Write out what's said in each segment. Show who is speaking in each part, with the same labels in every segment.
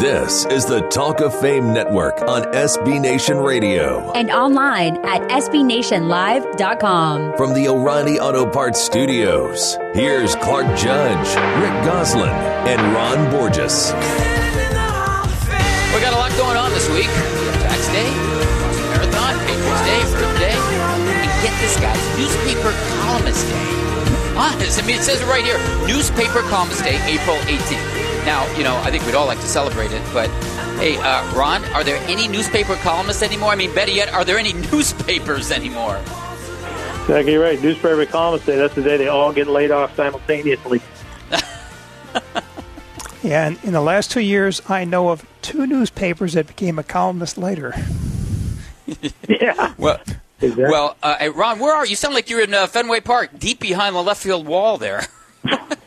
Speaker 1: This is the Talk of Fame Network on SB Nation Radio.
Speaker 2: And online at SBNationLive.com.
Speaker 1: From the O'Reilly Auto Parts Studios, here's Clark Judge, Rick Gosselin, and Ron Borges.
Speaker 3: We got a lot going on this week. Tax Day, Boston Marathon, Patriots Day, Earth Day, and get this, guys, Newspaper Columnist Day. Honest, ah, I mean, it says it right here, Newspaper Columnist Day, April 18th. Now, you know, I think we'd all like to celebrate it, but hey, uh, Ron, are there any newspaper columnists anymore? I mean, better yet, are there any newspapers anymore?
Speaker 4: Exactly right. Newspaper columnists day. That's the day they all get laid off simultaneously.
Speaker 5: yeah, and in the last two years, I know of two newspapers that became a columnist later.
Speaker 4: yeah.
Speaker 3: Well. Exactly. Well, uh, Ron, where are you? You sound like you're in uh, Fenway Park, deep behind the left field wall there.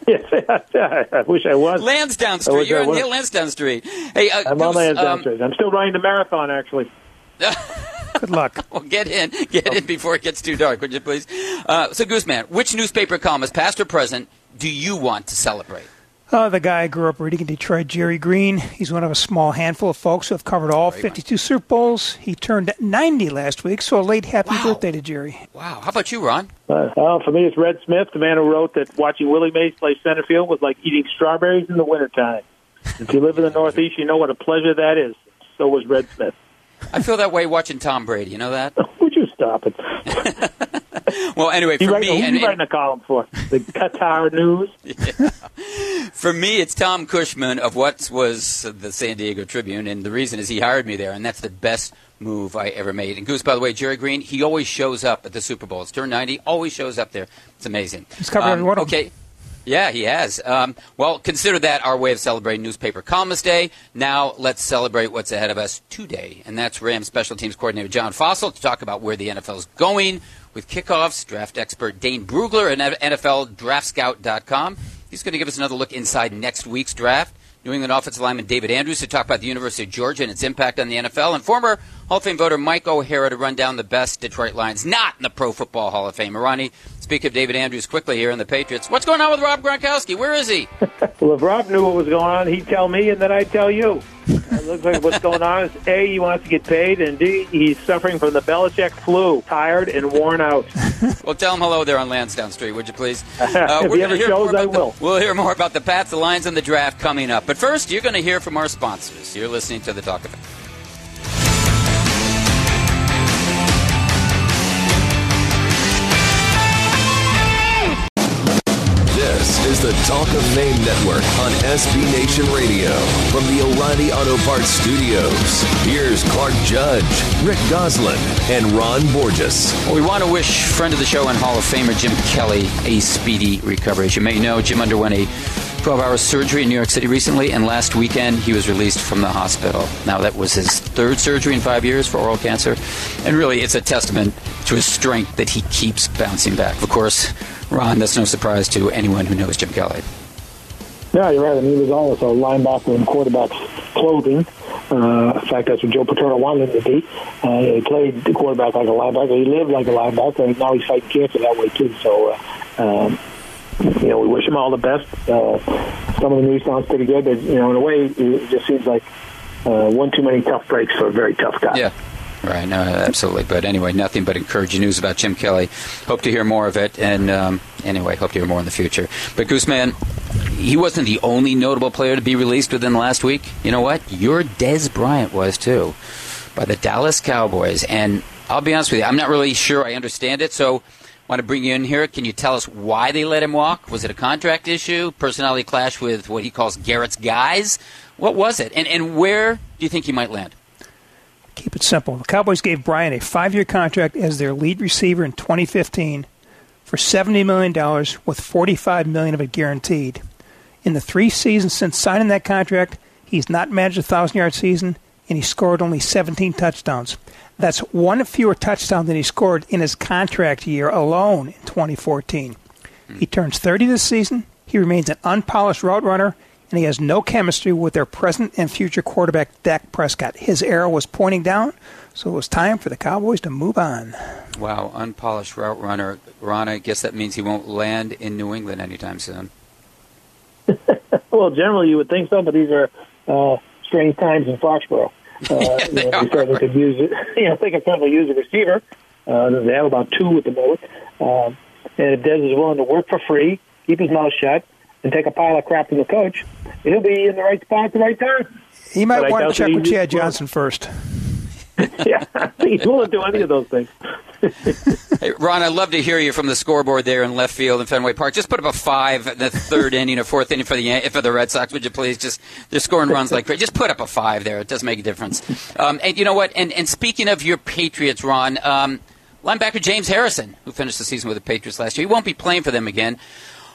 Speaker 4: Yes, I wish I was.
Speaker 3: Lansdowne Street. You're on Neil Lansdowne Street. Hey, uh,
Speaker 4: I'm
Speaker 3: Goose,
Speaker 4: on Lansdowne
Speaker 3: um,
Speaker 4: Street. I'm still running the marathon, actually.
Speaker 5: Good luck.
Speaker 3: well, get in, get in before it gets too dark, would you please? Uh, so, Gooseman, which newspaper columnist, past or present, do you want to celebrate?
Speaker 5: Uh, the guy I grew up reading in Detroit, Jerry Green. He's one of a small handful of folks who have covered all 52 Super Bowls. He turned 90 last week, so a late happy
Speaker 3: wow.
Speaker 5: birthday to Jerry.
Speaker 3: Wow. How about you, Ron?
Speaker 4: Uh, well, for me, it's Red Smith, the man who wrote that watching Willie Mays play center field was like eating strawberries in the wintertime. if you live in the Northeast, you know what a pleasure that is. So was Red Smith.
Speaker 3: I feel that way watching Tom Brady. You know that?
Speaker 4: Would you stop it?
Speaker 3: well, anyway, for
Speaker 4: you
Speaker 3: me,
Speaker 4: who
Speaker 3: and,
Speaker 4: you writing a column for the Qatar News.
Speaker 3: Yeah. For me, it's Tom Cushman of what was the San Diego Tribune, and the reason is he hired me there, and that's the best move I ever made. And Goose, by the way, Jerry Green, he always shows up at the Super Bowls. It's turned 90, always shows up there. It's amazing.
Speaker 5: He's covered um, one
Speaker 3: Okay. Yeah, he has. Um, well, consider that our way of celebrating Newspaper Columnist Day. Now, let's celebrate what's ahead of us today, and that's Rams Special Teams Coordinator John Fassel to talk about where the NFL is going with kickoffs. Draft expert Dane Brugler at NFLDraftScout.com. He's going to give us another look inside next week's draft. New England offensive lineman David Andrews to talk about the University of Georgia and its impact on the NFL, and former Hall of Fame voter Mike O'Hara to run down the best Detroit Lions not in the Pro Football Hall of Fame. Ronnie, speak of David Andrews quickly here in the Patriots. What's going on with Rob Gronkowski? Where is he?
Speaker 4: well, if Rob knew what was going on, he'd tell me, and then I'd tell you. It looks like what's going on is A, he wants to get paid, and D, he's suffering from the Belichick flu, tired and worn out.
Speaker 3: well, tell him hello there on Lansdowne Street, would you please?
Speaker 4: Uh, if he ever shows, I will.
Speaker 3: The, we'll hear more about the Pats, the Lions, and the draft coming up. But first, you're going to hear from our sponsors. You're listening to the Talk of It.
Speaker 1: The Talk of Fame Network on SB Nation Radio. From the O'Reilly Auto Parts Studios, here's Clark Judge, Rick Gosselin, and Ron Borges.
Speaker 3: Well, we want to wish friend of the show and Hall of Famer Jim Kelly a speedy recovery. As you may know, Jim underwent a 12 hour surgery in New York City recently, and last weekend he was released from the hospital. Now, that was his third surgery in five years for oral cancer, and really it's a testament to his strength that he keeps bouncing back. Of course, Ron, that's no surprise to anyone who knows Jim Kelly.
Speaker 4: Yeah, you're right. I mean, he was always a linebacker in quarterback's clothing. Uh, in fact, that's what Joe Paterno wanted him to be. Uh, he played the quarterback like a linebacker. He lived like a linebacker, and now he's fighting cancer that way, too. So, uh, um, you know, we wish him all the best. Uh, some of the news sounds pretty good, but you know, in a way, it just seems like uh, one too many tough breaks for a very tough guy.
Speaker 3: Yeah. Right, no, absolutely. But anyway, nothing but encouraging news about Jim Kelly. Hope to hear more of it, and um, anyway, hope to hear more in the future. But Gooseman, he wasn't the only notable player to be released within the last week. You know what? Your Dez Bryant was too, by the Dallas Cowboys. And I'll be honest with you, I'm not really sure I understand it. So want to bring you in here. Can you tell us why they let him walk? Was it a contract issue, personality clash with what he calls Garrett's guys? What was it? And, and where do you think he might land?
Speaker 5: Keep it simple. The Cowboys gave Bryant a five year contract as their lead receiver in 2015 for $70 million, with 45 million of it guaranteed. In the three seasons since signing that contract, he's not managed a 1,000 yard season, and he scored only 17 touchdowns. That's one fewer touchdown than he scored in his contract year alone in 2014. He turns 30 this season. He remains an unpolished route runner, and he has no chemistry with their present and future quarterback, Dak Prescott. His arrow was pointing down, so it was time for the Cowboys to move on.
Speaker 3: Wow, unpolished route runner. Ron, I guess that means he won't land in New England anytime soon.
Speaker 4: well, generally you would think so, but these are uh, strange times in Foxborough. Uh, you know, they certainly could use it. You know, they can probably use a receiver. Uh, they have about two at the moment. Um, and if Dez is willing to work for free, keep his mouth shut, and take a pile of crap from the coach, he'll be in the right spot at the right time.
Speaker 5: He might want to check with Chad Johnson first.
Speaker 4: yeah, he's willing to do any of those things.
Speaker 3: Hey, Ron, I'd love to hear you from the scoreboard there in left field in Fenway Park. Just put up a five in the third inning or fourth inning for the for the Red Sox, would you please? Just they're scoring runs like crazy. Just put up a five there. It does make a difference. Um, and you know what? And and speaking of your Patriots, Ron, um, linebacker James Harrison, who finished the season with the Patriots last year, he won't be playing for them again.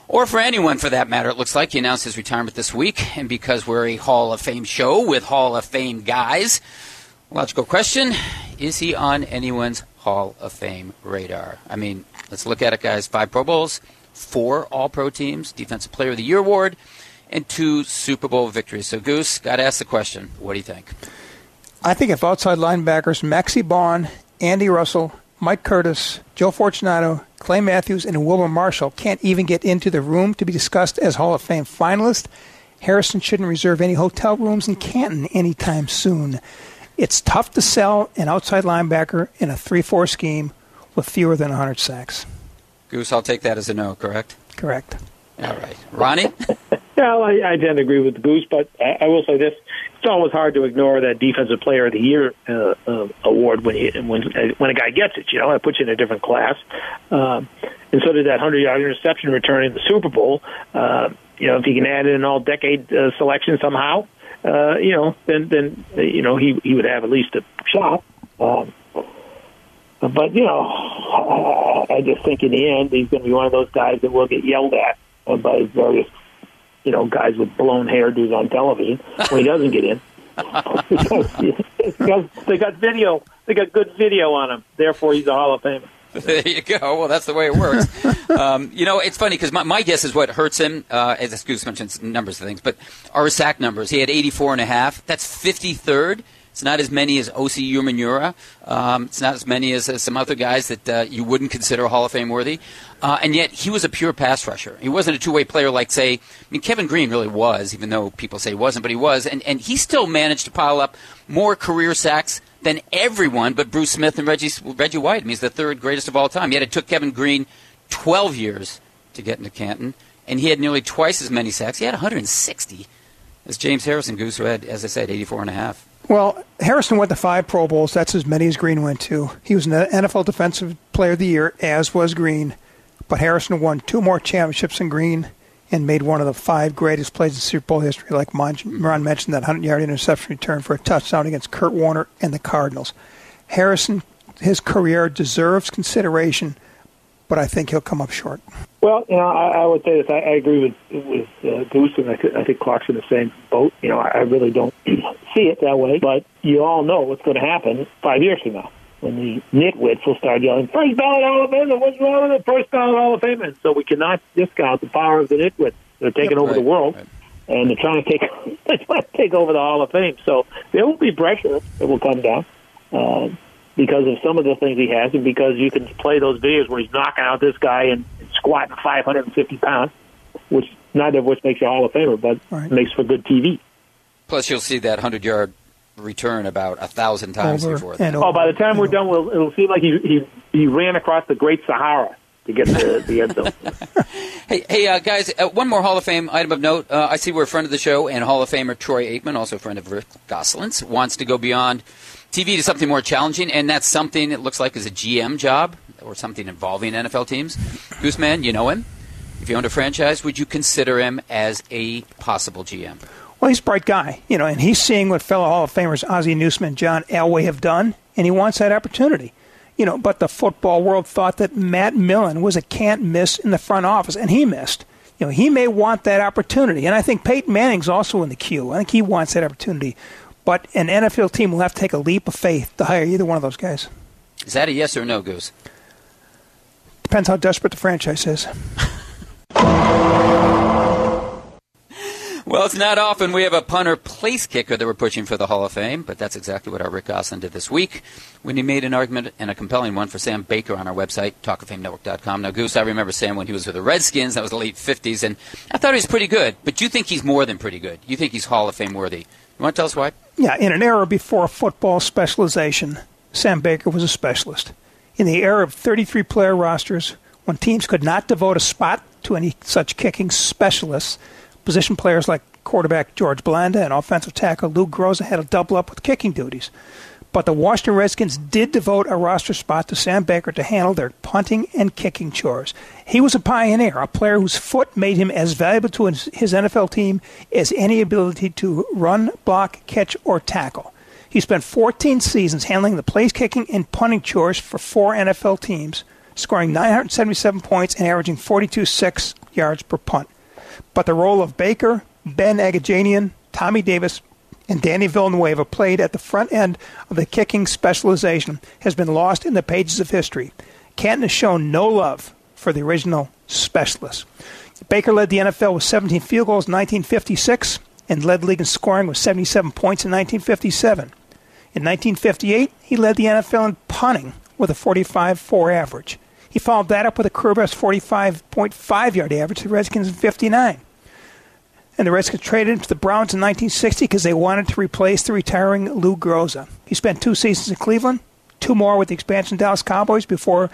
Speaker 3: Or for anyone for that matter, it looks like he announced his retirement this week. And because we're a Hall of Fame show with Hall of Fame guys, Logical question Is he on anyone's Hall of Fame radar? I mean, let's look at it, guys. Five Pro Bowls, four All Pro teams, Defensive Player of the Year award, and two Super Bowl victories. So, Goose, got to ask the question what do you think?
Speaker 5: I think if outside linebackers Maxie Baughan, Andy Russell, Mike Curtis, Joe Fortunato, Clay Matthews, and Wilber Marshall can't even get into the room to be discussed as Hall of Fame finalists, Harrison shouldn't reserve any hotel rooms in Canton anytime soon. It's tough to sell an outside linebacker in a 3 4 scheme with fewer than 100 sacks.
Speaker 3: Goose, I'll take that as a no, correct?
Speaker 5: Correct.
Speaker 3: All right. Ronnie?
Speaker 4: yeah, well, I, I tend to agree with Goose, but I, I will say this. It's always hard to ignore that Defensive Player of the Year uh, uh, award when you, when uh, when a guy gets it. You know, it puts you in a different class. Um, and so did that hundred yard interception return in the Super Bowl. Uh, you know, if you can add in an all decade uh, selection somehow, uh, you know, then then you know he he would have at least a shot. Um, but you know, I just think in the end he's going to be one of those guys that will get yelled at by various you know guys with blown hairdos on television when he doesn't get in. because they got video, they got good video on him. Therefore, he's a Hall of Famer.
Speaker 3: there you go. Well, that's the way it works. um, you know, it's funny because my, my, guess is what hurts him, uh, as Goose mentioned numbers of things, but our sack numbers. He had 84 and a half. That's 53rd. It's not as many as Osi Umenyiora. Um, it's not as many as, as some other guys that uh, you wouldn't consider Hall of Fame worthy. Uh, and yet he was a pure pass rusher. He wasn't a two-way player like, say, I mean, Kevin Greene really was, even though people say he wasn't, but he was. And, and he still managed to pile up more career sacks than everyone but Bruce Smith and Reggie, Reggie White. I mean, he's the third greatest of all time. Yet it took Kevin Greene 12 years to get into Canton, and he had nearly twice as many sacks. He had 160 as James Harrison Goose, who had, as I said, 84 and a half.
Speaker 5: Well, Harrison went to five Pro Bowls. That's as many as Greene went to. He was an NFL Defensive Player of the Year, as was Greene. But Harrison won two more championships than Greene and made one of the five greatest plays in Super Bowl history, like Ron mentioned, that 100 yard interception return for a touchdown against Kurt Warner and the Cardinals. Harrison, his career deserves consideration, but I think he'll come up short.
Speaker 4: Well, you know, I, I would say this. I, I agree with with uh, Goose, and I, I think Clark's in the same boat. You know, I, I really don't see it that way, but you all know what's going to happen five years from now when the nitwits will start yelling, first ballot Hall of Fame, what's wrong with the first ballot Hall of Fame? So we cannot discount the power of the nitwits. They're taking yep, over right, the world. Right. And they're trying to take they're trying to take over the Hall of Fame. So there will be pressure that will come down uh, because of some of the things he has, and because you can play those videos where he's knocking out this guy and, and squatting 550 pounds, which neither of which makes you a Hall of Famer, but right. makes for good TV.
Speaker 3: Plus, you'll see that hundred yard return about a thousand times over before that.
Speaker 4: Oh, by the time we're done, we'll, it'll seem like he, he he ran across the Great Sahara to get to the end zone.
Speaker 3: hey, hey, uh, guys! Uh, one more Hall of Fame item of note. Uh, I see we're a friend of the show, and Hall of Famer Troy Aikman, also a friend of Rick Gosselin's, wants to go beyond TV to something more challenging, and that's something it looks like is a GM job or something involving NFL teams. Gooseman, you know him. If you owned a franchise, would you consider him as a possible GM?
Speaker 5: Well, he's a bright guy, you know, and he's seeing what fellow Hall of Famers Ozzie Newsome and John Elway have done, and he wants that opportunity. You know, but the football world thought that Matt Millen was a can't miss in the front office, and he missed. You know, he may want that opportunity, and I think Peyton Manning's also in the queue. I think he wants that opportunity, but an NFL team will have to take a leap of faith to hire either one of those guys.
Speaker 3: Is that a yes or no, Goose?
Speaker 5: Depends how desperate the franchise is.
Speaker 3: Well, it's not often we have a punter place kicker that we're pushing for the Hall of Fame, but that's exactly what our Rick Gosselin did this week when he made an argument and a compelling one for Sam Baker on our website, talkoffamenetwork.com. Now, Goose, I remember Sam when he was with the Redskins. That was the late 50s, and I thought he was pretty good. But you think he's more than pretty good? You think he's Hall of Fame worthy You want to tell us why?
Speaker 5: Yeah, in an era before football specialization, Sam Baker was a specialist. In the era of 33 player rosters, when teams could not devote a spot to any such kicking specialists, position players like quarterback George Blanda and offensive tackle Lou Groza had to double up with kicking duties. But the Washington Redskins did devote a roster spot to Sam Baker to handle their punting and kicking chores. He was a pioneer, a player whose foot made him as valuable to his NFL team as any ability to run, block, catch, or tackle. He spent 14 seasons handling the place kicking and punting chores for four NFL teams, scoring 977 points and averaging 42.6 yards per punt. But the role of Baker, Ben Agajanian, Tommy Davis, and Danny Villanueva played at the front end of the kicking specialization has been lost in the pages of history. Canton has shown no love for the original specialist. Baker led the NFL with 17 field goals in 1956 and led the league in scoring with 77 points in 1957. In 1958, he led the NFL in punting with a 45-4 average. He followed that up with a career best 45.5 yard average to the Redskins in 59. And the Redskins traded him to the Browns in 1960 because they wanted to replace the retiring Lou Groza. He spent two seasons in Cleveland, two more with the expansion Dallas Cowboys before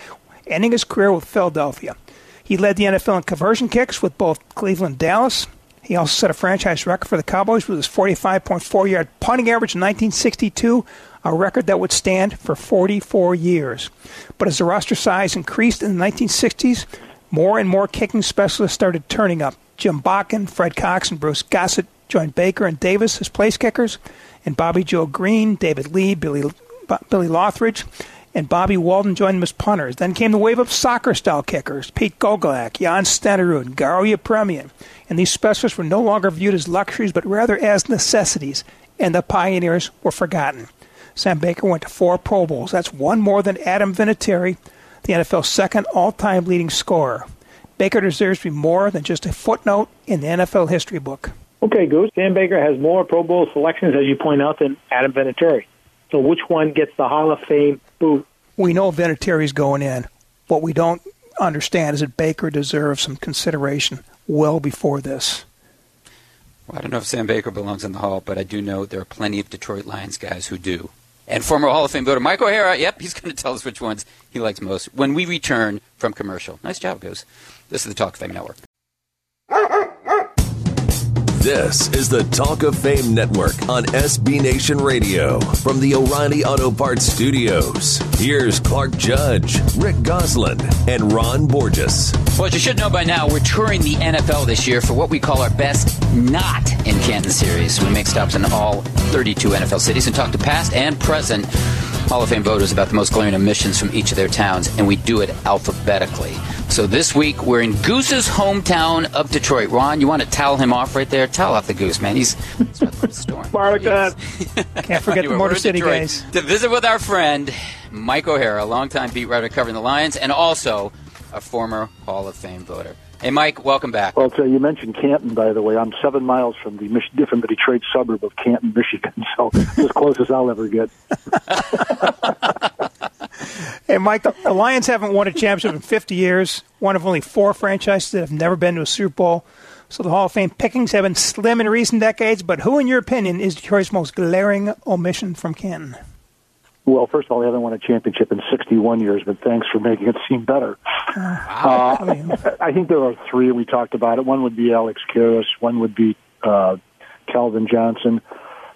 Speaker 5: ending his career with Philadelphia. He led the NFL in conversion kicks with both Cleveland and Dallas. He also set a franchise record for the Cowboys with his 45.4 yard punting average in 1962, a record that would stand for 44 years. But as the roster size increased in the 1960s, more and more kicking specialists started turning up. Jim Bakken, Fred Cox, and Bruce Gossett joined Baker and Davis as place kickers, and Bobby Joe Green, David Lee, Billy, Billy Lothridge, and Bobby Walden joined them as punters. Then came the wave of soccer-style kickers, Pete Gogolak, Jan Stenerud, Garo Yepremian. And these specialists were no longer viewed as luxuries, but rather as necessities, and the pioneers were forgotten. Sam Baker went to four Pro Bowls. That's one more than Adam Vinatieri, the NFL's second all-time leading scorer. Baker deserves to be more than just a footnote in the NFL history book.
Speaker 4: Okay, Goose. Sam Baker has more Pro Bowl selections, as you point out, than Adam Vinatieri. So which one gets the Hall of Fame boot?
Speaker 5: We know Vinatieri's going in. What we don't understand is that Baker deserves some consideration well before this.
Speaker 3: Well, I don't know if Sam Baker belongs in the Hall, but I do know there are plenty of Detroit Lions guys who do. And former Hall of Fame voter Mike O'Hara, yep, he's going to tell us which ones he likes most when we return from commercial. Nice job, Goose. This is the Talk Fame Network.
Speaker 1: This is the Talk of Fame Network on SB Nation Radio from the O'Reilly Auto Parts Studios. Here's Clark Judge, Rick Gosselin, and Ron Borges.
Speaker 3: Well, as you should know by now, we're touring the NFL this year for what we call our best not in Canton series. We make stops in all 32 NFL cities and talk to past and present Hall of Fame voters about the most glaring omissions from each of their towns, and we do it alphabetically. So this week we're in Goose's hometown of Detroit. Ron, you want to towel him off right there? Towel off the Goose, man. He's
Speaker 4: storm. Spartacus.
Speaker 5: Uh, Can't forget the Motor City
Speaker 3: Detroit
Speaker 5: guys.
Speaker 3: To visit with our friend Mike O'Hara, a longtime beat writer covering the Lions, and also a former Hall of Fame voter. Hey, Mike, welcome back.
Speaker 2: Well, so you mentioned Canton, by the way. I'm seven miles from the Mich- from the Detroit suburb of Canton, Michigan, so it's as close as I'll ever get.
Speaker 5: Hey, Mike, the Lions haven't won a championship in 50 years. One of only four franchises that have never been to a Super Bowl. So the Hall of Fame pickings have been slim in recent decades. But who, in your opinion, is Detroit's most glaring omission from Canton?
Speaker 2: Well, first of all, they haven't won a championship in 61 years, but thanks for making it seem better. Uh, I think there are three. We talked about it. One would be Alex Karras. One would be uh, Calvin Johnson.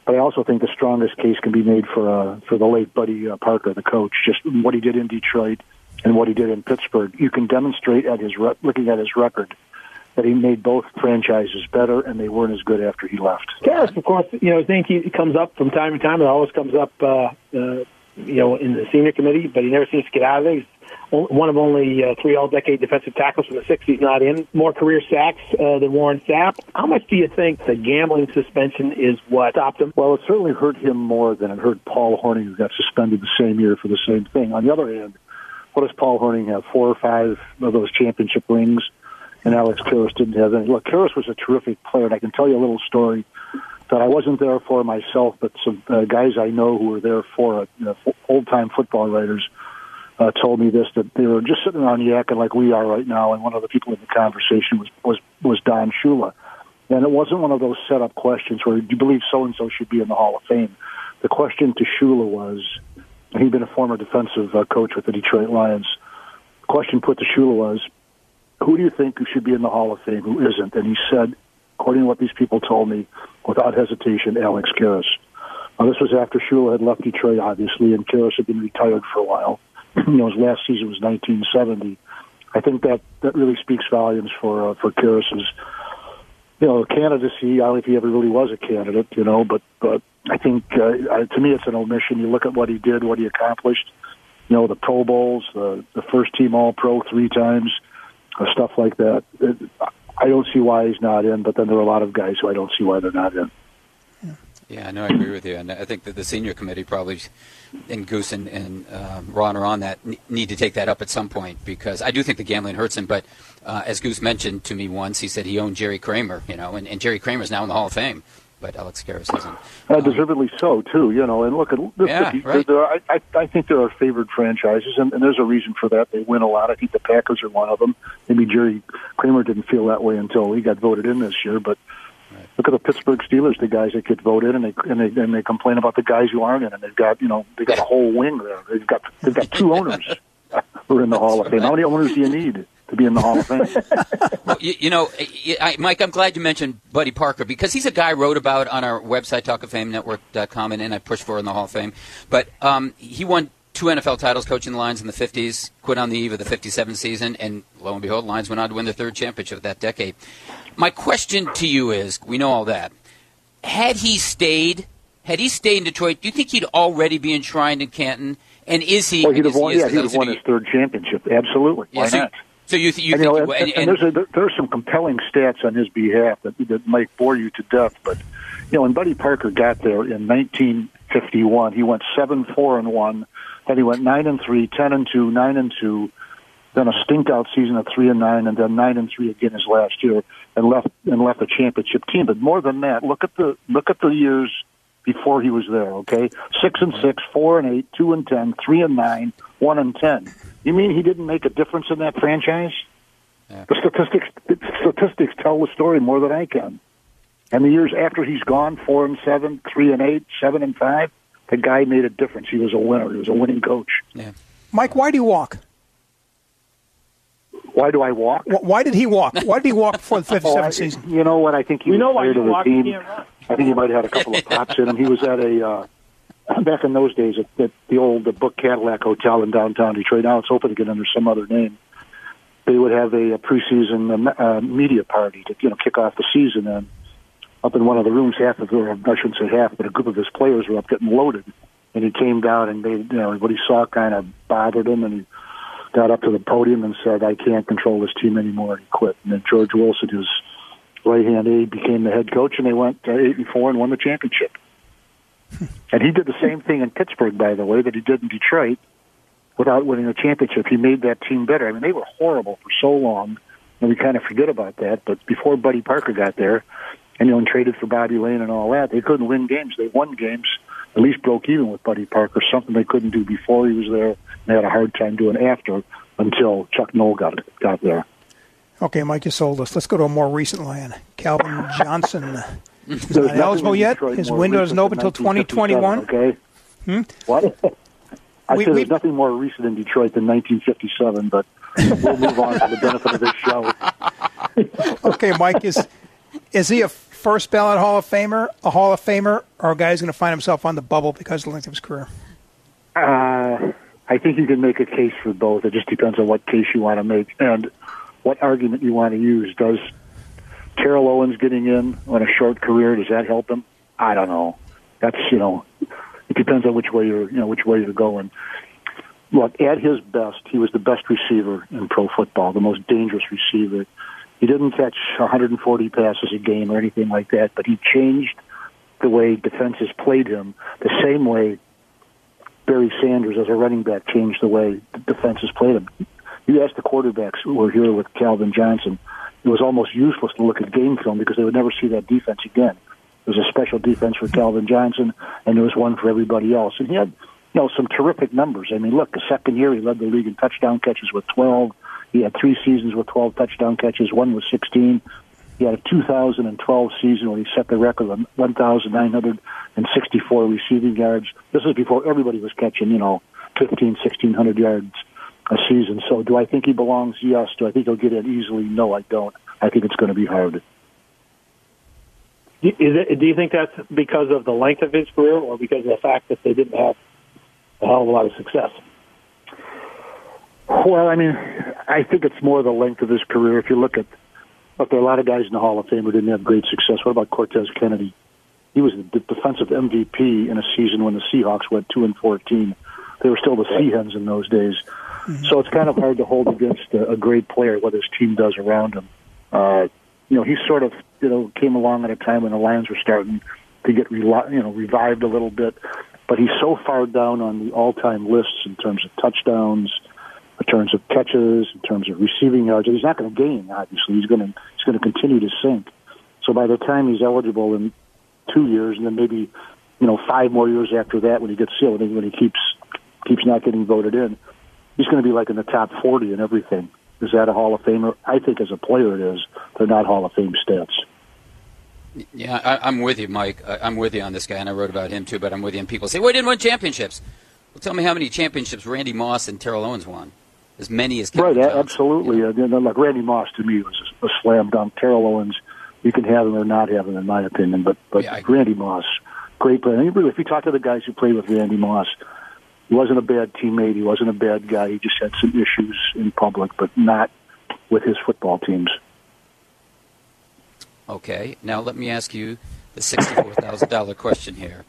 Speaker 2: But I also think the strongest case can be made for uh, for the late Buddy uh, Parker, the coach. Just what he did in Detroit and what he did in Pittsburgh. You can demonstrate at his re- looking at his record that he made both franchises better, and they weren't as good after he left.
Speaker 4: Karras, of course, you know his name keep- comes up from time to time. It always comes up, uh, uh, you know, in the senior committee, but he never seems to get out of it. He's one of only uh, three all-decade defensive tackles from the '60s not in. More career sacks uh, than Warren Sapp. How much do you think the gambling suspension is what stopped him?
Speaker 2: Well, it certainly hurt him more than it hurt Paul Hornung, who got suspended the same year for the same thing. On the other hand, what does Paul Hornung have? Four or five of those championship rings, and Alex Karras didn't have any. Look, Karras was a terrific player, and I can tell you a little story that I wasn't there for myself, but some uh, guys I know who were there for it, you know, old-time football writers, uh, told me this that they were just sitting around yakking like we are right now, and one of the people in the conversation was was was Don Shula, And it wasn't one of those set up questions where, do you believe so and so should be in the Hall of Fame? The question to Shula was, he'd been a former defensive uh, coach with the Detroit Lions. The question put to Shula was, who do you think should be in the Hall of Fame, who isn't? And he said, according to what these people told me, without hesitation, Alex Karras. Now, this was after Shula had left Detroit, obviously, and Karras had been retired for a while. You know, his last season was 1970. I think that that really speaks volumes for uh, for Karras's you know candidacy. I don't know if he ever really was a candidate, you know, but but I think uh, to me it's an omission. You look at what he did, what he accomplished. You know, the Pro Bowls, the the first team All Pro three times, uh, stuff like that. It, I don't see why he's not in, but then there are a lot of guys who I don't see why they're not in.
Speaker 3: Yeah, no, I agree with you, and I think that the senior committee probably, and Goose and, and um, Ron are on that, need to take that up at some point because I do think the gambling hurts him. But uh, as Goose mentioned to me once, he said he owned Jerry Kramer, you know, and, and Jerry Kramer's now in the Hall of Fame, but Alex Karras isn't.
Speaker 2: Uh, um, deservedly so too, you know. And look at this,
Speaker 3: yeah, right.
Speaker 2: there are, I, I think there are favored franchises, and, and there's a reason for that. They win a lot. I think the Packers are one of them. Maybe Jerry Kramer didn't feel that way until he got voted in this year, but Look at the Pittsburgh Steelers, the guys that get voted, and they and they and they complain about the guys who aren't in, and they've got you know they got a whole wing there. They've got they've got two owners who are in the Hall of Fame. How many owners do you need to be in the Hall of Fame?
Speaker 3: well, you, you know, I, Mike, I'm glad you mentioned Buddy Parker because he's a guy I wrote about on our website, talkoffamenetwork.com, and, and I pushed for in the Hall of Fame. But um, he won two NFL titles coaching the Lions in the 50s, quit on the eve of the 57 season, and lo and behold, Lions went on to win their third championship of that decade. My question to you is we know all that. Had he stayed, had he stayed in Detroit, do you think he'd already be enshrined in Canton? And is he?
Speaker 2: Well, he'd have won. Yeah, he'd have won his third championship. Absolutely.
Speaker 3: Yeah,
Speaker 2: Why
Speaker 3: so,
Speaker 2: not?
Speaker 3: So you, th- you
Speaker 2: and,
Speaker 3: think?
Speaker 2: You know, and, and, and there's a, there, there are some compelling stats on his behalf that, that might bore you to death. But you know, when Buddy Parker got there in 1951, he went seven, four, and one. Then he went nine and three, ten and two, nine and two, then a stink out season of three and nine, and then nine and three again his last year, and left and left a championship team. But more than that, look at the look at the years before he was there. Okay, six and six, four and eight, two and ten, three and nine, one and ten. You mean he didn't make a difference in that franchise?
Speaker 3: Yeah.
Speaker 2: The statistics the statistics tell the story more than I can. And the years after he's gone, four and seven, three and eight, seven and five, the guy made a difference. He was a winner. He was a winning coach.
Speaker 3: Yeah.
Speaker 5: Mike, why do you walk?
Speaker 2: Why do I walk?
Speaker 5: Why did he walk? Why did he walk before the 57
Speaker 2: oh, I,
Speaker 5: season?
Speaker 2: You know what? I think he
Speaker 4: we
Speaker 2: was
Speaker 4: know why
Speaker 2: tired of the team.
Speaker 4: You can't run.
Speaker 2: I think he might have had a couple of pops in him. He was at a uh, back in those days at, at the old the Book Cadillac Hotel in downtown Detroit. Now it's open again under some other name. They would have a, a preseason uh, uh, media party to you know kick off the season, and up in one of the rooms, half of or I shouldn't say half, but a group of his players were up getting loaded, and he came down and they you know what he saw kind of bothered him, and he got up to the podium and said, "I can't control this team anymore," and he quit. And then George Wilson, his right hand aide, became the head coach, and they went eight and four and won the championship. Hmm. and he did the same thing in Pittsburgh, by the way, that he did in Detroit without winning a championship. He made that team better. I mean, they were horrible for so long, and we kind of forget about that. But before Buddy Parker got there, and you know, and traded for Bobby Layne and all that, they couldn't win games. They won games, at least broke even with Buddy Parker, something they couldn't do before he was there. They had a hard time doing after until Chuck Noll got got there.
Speaker 5: Okay, Mike, you sold us. Let's go to a more recent land. Calvin Johnson is not eligible yet. His window isn't open until 2021.
Speaker 2: Okay.
Speaker 5: Hmm?
Speaker 2: What? I
Speaker 5: We-
Speaker 2: said
Speaker 5: we-
Speaker 2: there's nothing more recent in Detroit than 1957, but we'll move on for the benefit of this show.
Speaker 5: Okay, Mike, is is he a first ballot Hall of Famer, a Hall of Famer, or a guy who's going to find himself on the bubble because of the length of his career?
Speaker 2: Uh, I think you can make a case for both. It just depends on what case you want to make and what argument you want to use. Does Terrell Owens getting in on a short career does that help him? I don't know. That's you know, it depends on which way you're you know which way you're going. Look, at his best, he was the best receiver in pro football, the most dangerous receiver. He didn't catch 140 passes a game or anything like that, but he changed the way defenses played him the same way Barry Sanders as a running back changed the way the defenses played him. You asked the quarterbacks who were here with Calvin Johnson, it was almost useless to look at game film because they would never see that defense again. There was a special defense for Calvin Johnson, and there was one for everybody else. And he had, you know, some terrific numbers. I mean, look, the second year he led the league in touchdown catches with 12. He had three seasons with 12 touchdown catches. One was 16. He had a 2012 season where he set the record of 1,964 receiving yards. This is before everybody was catching, you know, 15, 1,600 yards a season. So do I think he belongs? Yes. Do I think he'll get in easily? No, I don't. I think it's going to be hard.
Speaker 4: Is it, do you think that's because of the length of his career or because of the fact that they didn't have a hell of a lot of success?
Speaker 2: Well, I mean, I think it's more the length of his career. If you look at, look, there are a lot of guys in the Hall of Fame who didn't have great success. What about Cortez Kennedy? He was the defensive MVP in a season when the Seahawks went two and fourteen. They were still the Seahens in those days. Mm-hmm. So it's kind of hard to hold against a, a great player what his team does around him. Uh, you know, he sort of you know came along at a time when the Lions were starting to get you know revived a little bit, but he's so far down on the all-time lists in terms of touchdowns, terms of catches, in terms of receiving yards. He's not going to gain. Obviously, he's going to he's going to continue to sink. So by the time he's eligible in two years, and then maybe you know five more years after that, when he gets sealed, and when he keeps keeps not getting voted in, he's going to be like in the top forty and everything. Is that a Hall of Famer? I think as a player it is. They're not Hall of Fame stats.
Speaker 3: Yeah, I, am with you, Mike. I, am with you on this guy, and I wrote about him too. But I'm with you. And people say, "Well, he didn't win championships." Well, tell me how many championships Randy Moss and Terrell Owens won. As many as
Speaker 2: Kevin right, Johnson, absolutely. And like Randy Moss to me was a slam dunk. Terrell Owens, you can have him or not have him, in my opinion. But but yeah, Randy Moss, great player. And really, if you talk to the guys who played with Randy Moss, he wasn't a bad teammate. He wasn't a bad guy. He just had some issues in public, but not with his football teams.
Speaker 3: Okay, now let me ask you the $64,000 question here.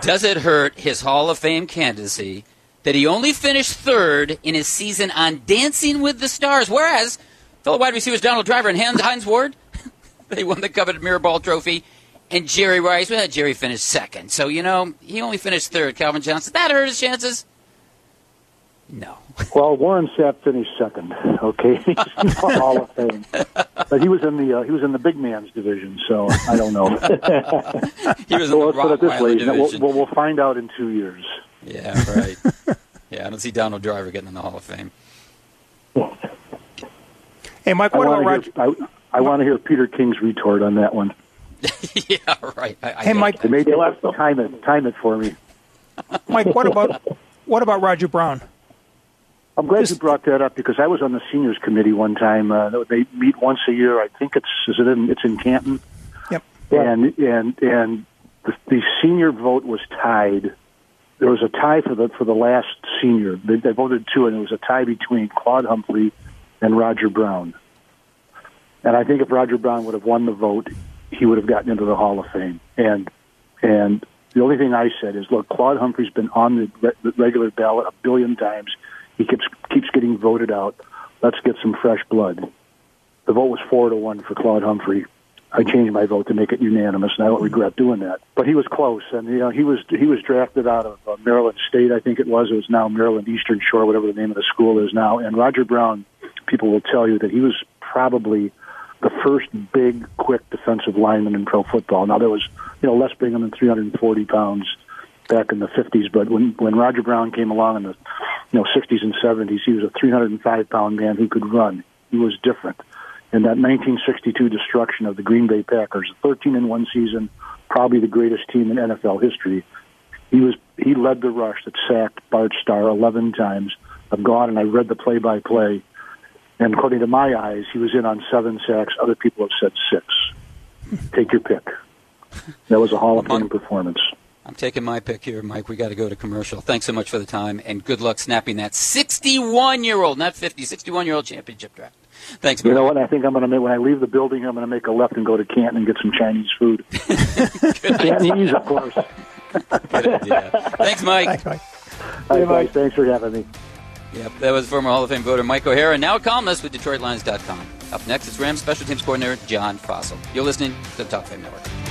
Speaker 3: Does it hurt his Hall of Fame candidacy that he only finished third in his season on Dancing with the Stars, whereas fellow wide receivers Donald Driver and Hines Ward, they won the coveted Mirror Ball Trophy, and Jerry Rice, well, Jerry finished second. So, you know, he only finished third. Calvin Johnson, that hurt his chances? No.
Speaker 2: Well, Warren Sapp finished second. Okay, he's in the Hall of Fame, but he was in the uh, he was in the big man's division, so I don't know.
Speaker 3: he was in well, the let's put it this way:
Speaker 2: we'll, we'll, we'll find out in two years.
Speaker 3: Yeah, right. yeah, I don't see Donald Driver getting in the Hall of Fame.
Speaker 5: Hey, Mike, what about Roger?
Speaker 2: Hear, I, I want to hear Peter King's retort on that one.
Speaker 3: yeah, right. I, I
Speaker 5: hey, Mike,
Speaker 2: they made time it time it for me.
Speaker 5: Mike, what about what about Roger Brown?
Speaker 2: I'm glad this, you brought that up because I was on the seniors committee one time. Uh, they meet once a year. I think it's is it in it's in Canton.
Speaker 5: Yep.
Speaker 2: And and and the, the senior vote was tied. There was a tie for the for the last senior. They, they voted two, and it was a tie between Claude Humphrey and Roger Brown. And I think if Roger Brown would have won the vote, he would have gotten into the Hall of Fame. And and the only thing I said is, look, Claude Humphrey's been on the, re- the regular ballot a billion times. He keeps keeps getting voted out. Let's get some fresh blood. The vote was four to one for Claude Humphrey. I changed my vote to make it unanimous, and I don't regret doing that. But he was close, and you know he was he was drafted out of uh, Maryland State, I think it was. It was now Maryland Eastern Shore, whatever the name of the school is now. And Roger Brown, people will tell you that he was probably the first big, quick defensive lineman in pro football. Now there was you know Les Bingaman in 340 pounds back in the 50s, but when when Roger Brown came along in the you know 60s and 70s, he was a 305 pound man who could run. He was different. In that 1962 destruction of the Green Bay Packers, 13 in one season, probably the greatest team in NFL history. He was he led the rush that sacked Bart Starr 11 times. I've gone and I read the play-by-play, and according to my eyes, he was in on seven sacks. Other people have said six. Take your pick. That was a Hall of Fame performance.
Speaker 3: I'm taking my pick here, Mike. We got to go to commercial. Thanks so much for the time, and good luck snapping that 61 year old, not 50, 61 year old championship draft. Thanks.
Speaker 2: You know what? I think I'm going to make when I leave the building. I'm going to make a left and go to Canton and get some Chinese food. Cantonese, of course.
Speaker 3: good idea. Thanks, Mike.
Speaker 5: Thanks, Mike.
Speaker 2: Hi, Mike. Thanks for having me.
Speaker 3: Yep, that was former Hall of Fame voter Mike O'Hara, now a columnist with DetroitLions.com. Up next, it's Rams special teams coordinator John Fassel. You're listening to the Talk Fame Network.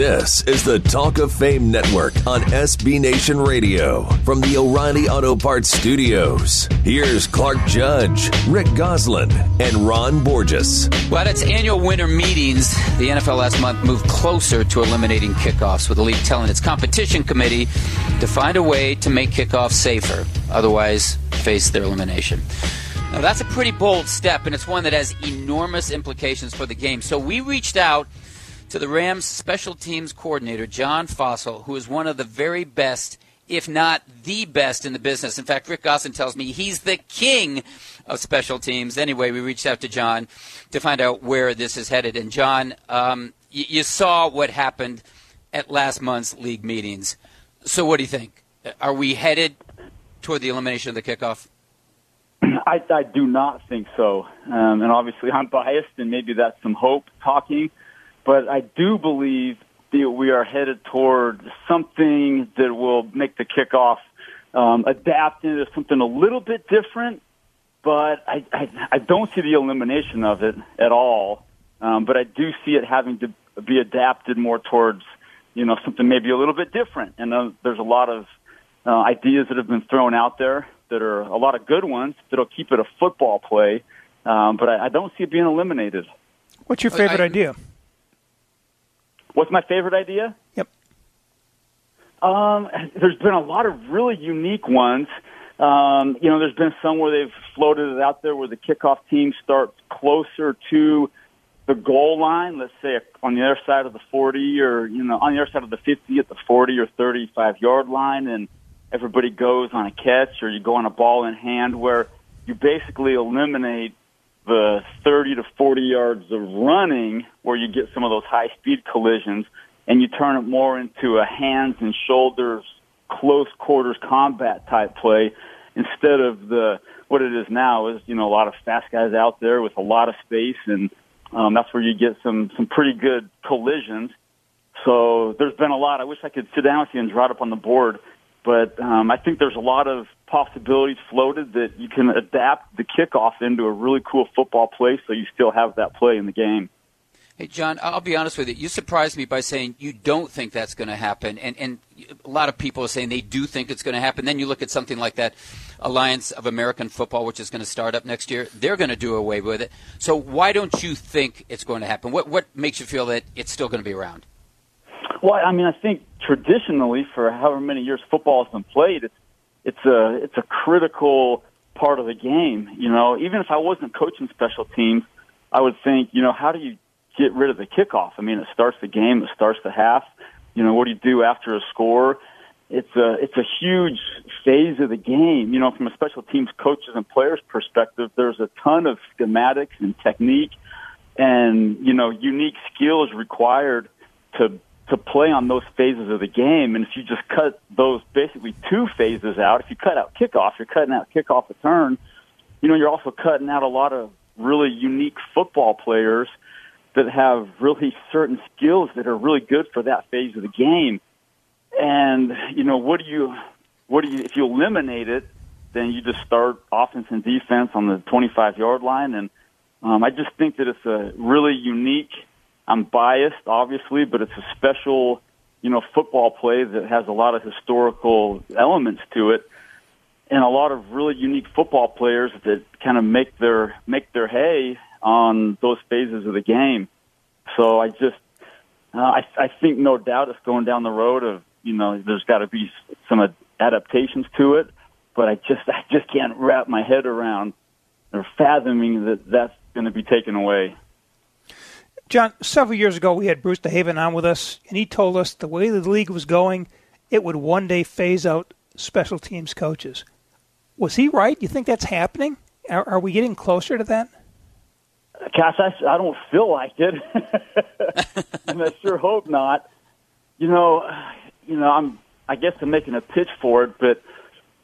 Speaker 1: This is the Talk of Fame Network on SB Nation Radio from the O'Reilly Auto Parts Studios. Here's Clark Judge, Rick Gosselin, and Ron Borges.
Speaker 3: Well, at its annual winter meetings, the NFL last month moved closer to eliminating kickoffs, with the league telling its competition committee to find a way to make kickoffs safer, otherwise, face their elimination. Now, that's a pretty bold step, and it's one that has enormous implications for the game. So, we reached out to the Rams special teams coordinator, John Fassel, who is one of the very best, if not the best in the business. In fact, Rick Gosselin tells me he's the king of special teams. Anyway, we reached out to John to find out where this is headed. And, John, um, y- you saw what happened at last month's league meetings. So, what do you think? Are we headed toward the elimination of the kickoff?
Speaker 6: I, I do not think so. Um, and obviously, I'm biased, and maybe that's some hope talking. But I do believe that we are headed toward something that will make the kickoff um, adapt into something a little bit different. But I, I, I don't see the elimination of it at all. Um, but I do see it having to be adapted more towards, you know, something maybe a little bit different. And uh, there's a lot of uh, ideas that have been thrown out there that are a lot of good ones that'll keep it a football play. Um, but I, I don't see it being eliminated.
Speaker 5: What's your favorite
Speaker 3: I-
Speaker 5: idea?
Speaker 6: What's my favorite idea?
Speaker 5: Yep.
Speaker 6: Um, there's been a lot of really unique ones. Um, you know, there's been some where they've floated it out there where the kickoff team starts closer to the goal line, let's say on the other side of the 40 or, you know, on the other side of the 50 at the 40 or 35 yard line and everybody goes on a catch or you go on a ball in hand where you basically eliminate the 30 to 40 yards of running where you get some of those high speed collisions and you turn it more into a hands and shoulders close quarters combat type play instead of the what it is now is you know a lot of fast guys out there with a lot of space and um, that's where you get some some pretty good collisions. So there's been a lot. I wish I could sit down with you and draw it up on the board but um, I think there's a lot of possibilities floated that you can adapt the kickoff into a really cool football play so you still have that play in the game.
Speaker 3: Hey, John, I'll be honest with you. You surprised me by saying you don't think that's going to happen. And, and a lot of people are saying they do think it's going to happen. Then you look at something like that Alliance of American Football, which is going to start up next year. They're going to do away with it. So why don't you think it's going to happen? What, what makes you feel that it's still going to be around?
Speaker 6: Well, I mean, I think traditionally, for however many years football has been played, it's it's a it's a critical part of the game. You know, even if I wasn't coaching special teams, I would think, you know, how do you get rid of the kickoff? I mean, it starts the game, it starts the half. You know, what do you do after a score? It's a it's a huge phase of the game. You know, from a special teams coaches and players perspective, there's a ton of schematics and technique, and you know, unique skills required to to play on those phases of the game. And if you just cut those basically two phases out, if you cut out kickoff, you're cutting out kickoff return. You know, you're also cutting out a lot of really unique football players that have really certain skills that are really good for that phase of the game. And you know, what do you, what do you, if you eliminate it, then you just start offense and defense on the 25 yard line. And um, I just think that it's a really unique I'm biased, obviously, but it's a special, you know, football play that has a lot of historical elements to it, and a lot of really unique football players that kind of make their make their hay on those phases of the game. So I just, uh, I, I think no doubt it's going down the road of, you know, there's got to be some adaptations to it, but I just, I just can't wrap my head around or fathoming that that's going to be taken away.
Speaker 5: John, several years ago, we had Bruce DeHaven on with us, and he told us the way the league was going, it would one day phase out special teams coaches. Was he right? You think that's happening? Are, are we getting closer to that?
Speaker 6: Gosh, I, I don't feel like it, and I sure hope not. You know, you know, I'm. I guess I'm making a pitch for it, but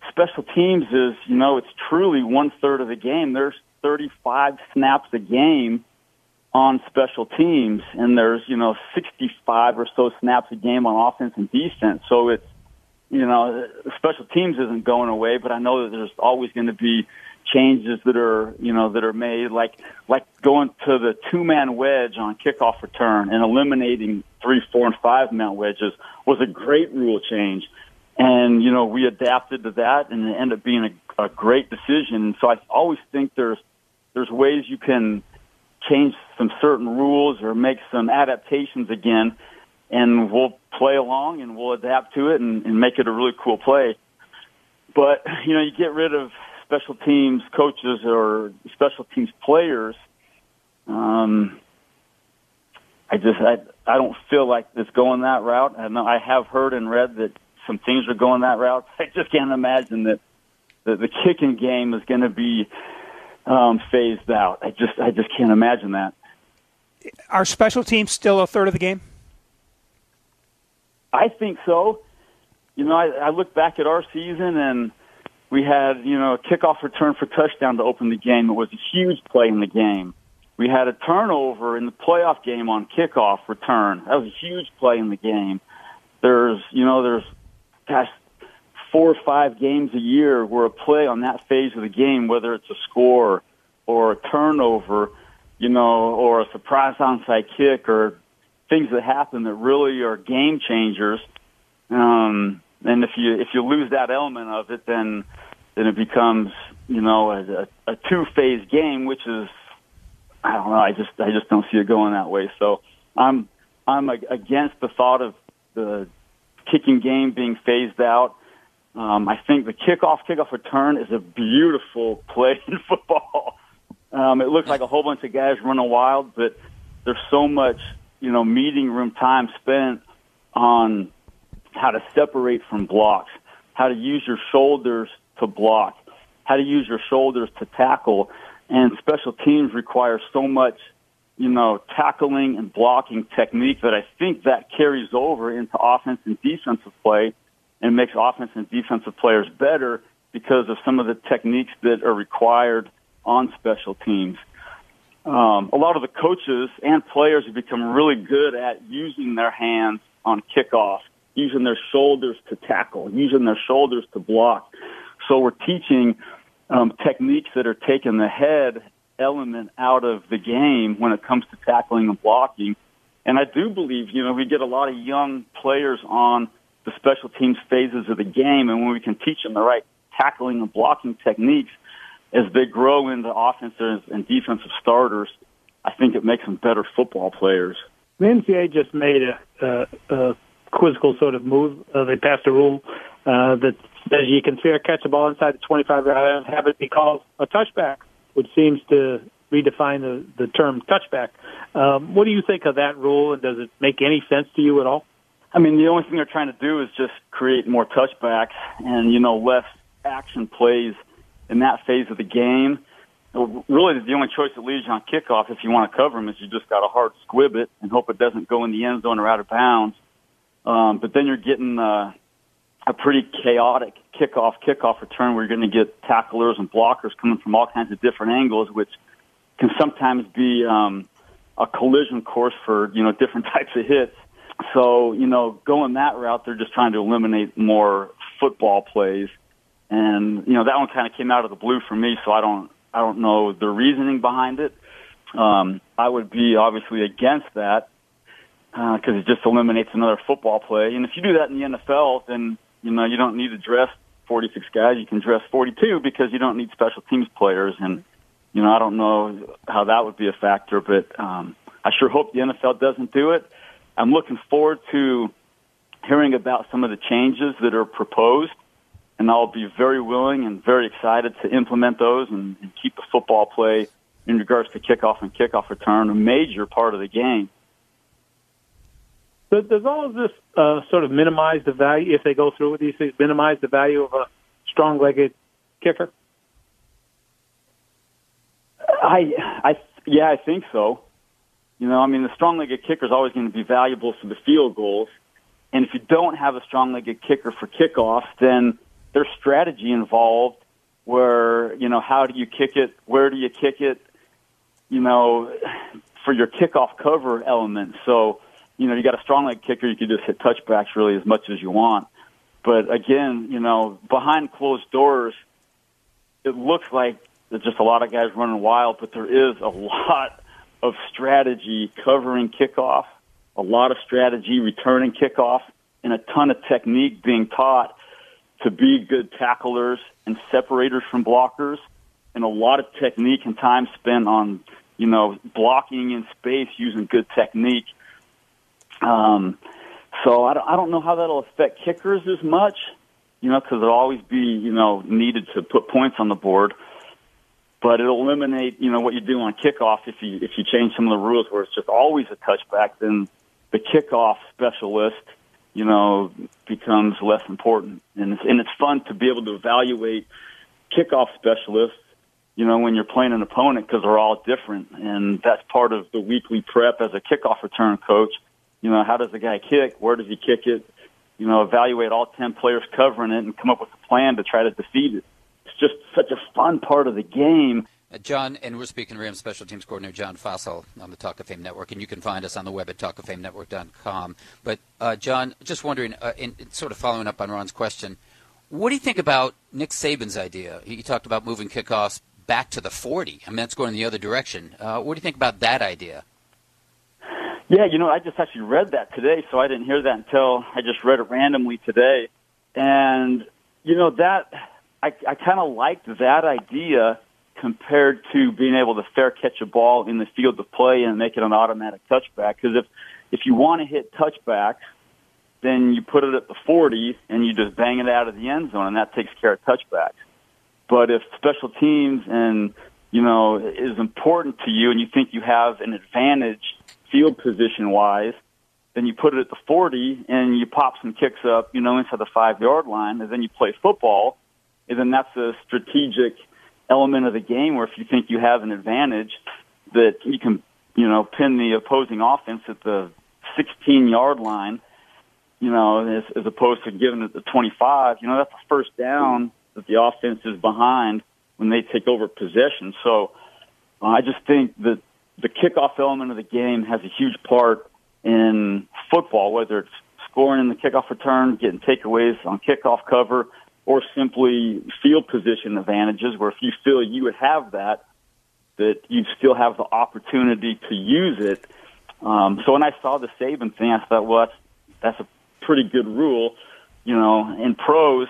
Speaker 6: special teams is, you know, it's truly one third of the game. There's 35 snaps a game on special teams, and there's you know 65 or so snaps a game on offense and defense. So it's you know special teams isn't going away, but I know that there's always going to be changes that are you know that are made, like like going to the two man wedge on kickoff return and eliminating three, four, and five man wedges was a great rule change. And you know we adapted to that, and it ended up being a, a great decision. So I always think there's there's ways you can change some certain rules or make some adaptations again, and we'll play along and we'll adapt to it and, and make it a really cool play. But you know, you get rid of special teams coaches or special teams players. Um, I just I I don't feel like it's going that route. I know I have heard and read that some things are going that route. I just can't imagine that the, the kicking game is going to be um, phased out. I just I just can't imagine that.
Speaker 5: Are special teams still a third of the game?
Speaker 6: I think so. You know, I, I look back at our season and we had, you know, a kickoff return for touchdown to open the game. It was a huge play in the game. We had a turnover in the playoff game on kickoff return. That was a huge play in the game. There's, you know, there's, gosh, four or five games a year where a play on that phase of the game, whether it's a score or a turnover, you know, or a surprise onside kick or things that happen that really are game changers. Um, and if you if you lose that element of it, then then it becomes you know a, a two phase game, which is I don't know. I just I just don't see it going that way. So I'm I'm against the thought of the kicking game being phased out. Um, I think the kickoff kickoff return is a beautiful play in football. Um, it looks like a whole bunch of guys running wild, but there's so much you know meeting room time spent on how to separate from blocks, how to use your shoulders to block, how to use your shoulders to tackle. And special teams require so much, you know, tackling and blocking technique that I think that carries over into offense and defensive play and makes offense and defensive players better because of some of the techniques that are required on special teams. Um, a lot of the coaches and players have become really good at using their hands on kickoff using their shoulders to tackle, using their shoulders to block. So we're teaching um, techniques that are taking the head element out of the game when it comes to tackling and blocking. And I do believe, you know, we get a lot of young players on the special teams phases of the game, and when we can teach them the right tackling and blocking techniques as they grow into offensive and defensive starters, I think it makes them better football players.
Speaker 4: The NCAA just made a, a, a quizzical sort of move. Uh, they passed a rule uh, that says you can fair catch a ball inside the 25 yard line and have it be called a touchback, which seems to redefine the, the term touchback. Um, what do you think of that rule, and does it make any sense to you at all?
Speaker 6: I mean, the only thing they're trying to do is just create more touchbacks and, you know, less action plays in that phase of the game. Really, the only choice that leaves you on kickoff, if you want to cover them, is you just got to hard squib it and hope it doesn't go in the end zone or out of bounds. Um, but then you're getting uh, a pretty chaotic kickoff, kickoff return where you're going to get tacklers and blockers coming from all kinds of different angles, which can sometimes be um, a collision course for you know different types of hits. So you know, going that route, they're just trying to eliminate more football plays, and you know that one kind of came out of the blue for me. So I don't, I don't know the reasoning behind it. Um, I would be obviously against that because uh, it just eliminates another football play. And if you do that in the NFL, then you know you don't need to dress 46 guys. You can dress 42 because you don't need special teams players. And you know I don't know how that would be a factor, but um, I sure hope the NFL doesn't do it. I'm looking forward to hearing about some of the changes that are proposed, and I'll be very willing and very excited to implement those and, and keep the football play in regards to kickoff and kickoff return a major part of the game.
Speaker 4: Does, does all of this uh, sort of minimize the value, if they go through with these things, minimize the value of a strong-legged kicker?
Speaker 6: I, I, yeah, I think so. You know, I mean, the strong-legged kicker is always going to be valuable for the field goals, and if you don't have a strong-legged kicker for kickoffs, then there's strategy involved. Where you know, how do you kick it? Where do you kick it? You know, for your kickoff cover element. So you know, you got a strong leg kicker, you can just hit touchbacks really as much as you want. But again, you know, behind closed doors, it looks like There's just a lot of guys running wild, but there is a lot of strategy covering kickoff, a lot of strategy returning kickoff, and a ton of technique being taught to be good tacklers and separators from blockers, and a lot of technique and time spent on, you know, blocking in space using good technique. Um, so I don't, I don't know how that'll affect kickers as much, you know, because it'll always be, you know, needed to put points on the board. But it'll eliminate, you know, what you do on kickoff if you if you change some of the rules where it's just always a touchback. Then the kickoff specialist, you know, becomes less important, and it's, and it's fun to be able to evaluate kickoff specialists you know, when you're playing an opponent because they're all different. And that's part of the weekly prep as a kickoff return coach. You know, how does the guy kick? Where does he kick it? You know, evaluate all 10 players covering it and come up with a plan to try to defeat it. It's just such a fun part of the game.
Speaker 3: Uh, John, and we're speaking to Rams Special Teams Coordinator John Fassel on the Talk of Fame Network, and you can find us on the web at talkoffamenetwork.com. But, uh, John, just wondering, uh, in, in sort of following up on Ron's question, what do you think about Nick Saban's idea? He talked about moving kickoffs back to the 40. I mean, that's going in the other direction. Uh, what do you think about that idea?
Speaker 6: Yeah, you know, I just actually read that today, so I didn't hear that until I just read it randomly today. And, you know, that, I, I kind of liked that idea compared to being able to fair catch a ball in the field of play and make it an automatic touchback. Because if, if you want to hit touchbacks, then you put it at the 40 and you just bang it out of the end zone, and that takes care of touchbacks. But if special teams and you know is important to you, and you think you have an advantage field position wise, then you put it at the 40 and you pop some kicks up, you know, inside the five yard line, and then you play football, then that's a strategic element of the game where if you think you have an advantage, that you can, you know, pin the opposing offense at the 16 yard line, you know, as, as opposed to giving it the 25, you know, that's a first down that the offense is behind when they take over possession. So uh, I just think that the kickoff element of the game has a huge part in football, whether it's scoring in the kickoff return, getting takeaways on kickoff cover, or simply field position advantages where if you feel you would have that, that you'd still have the opportunity to use it. Um, so when I saw the Saban thing, I thought, well, that's, that's a pretty good rule. You know, in pros,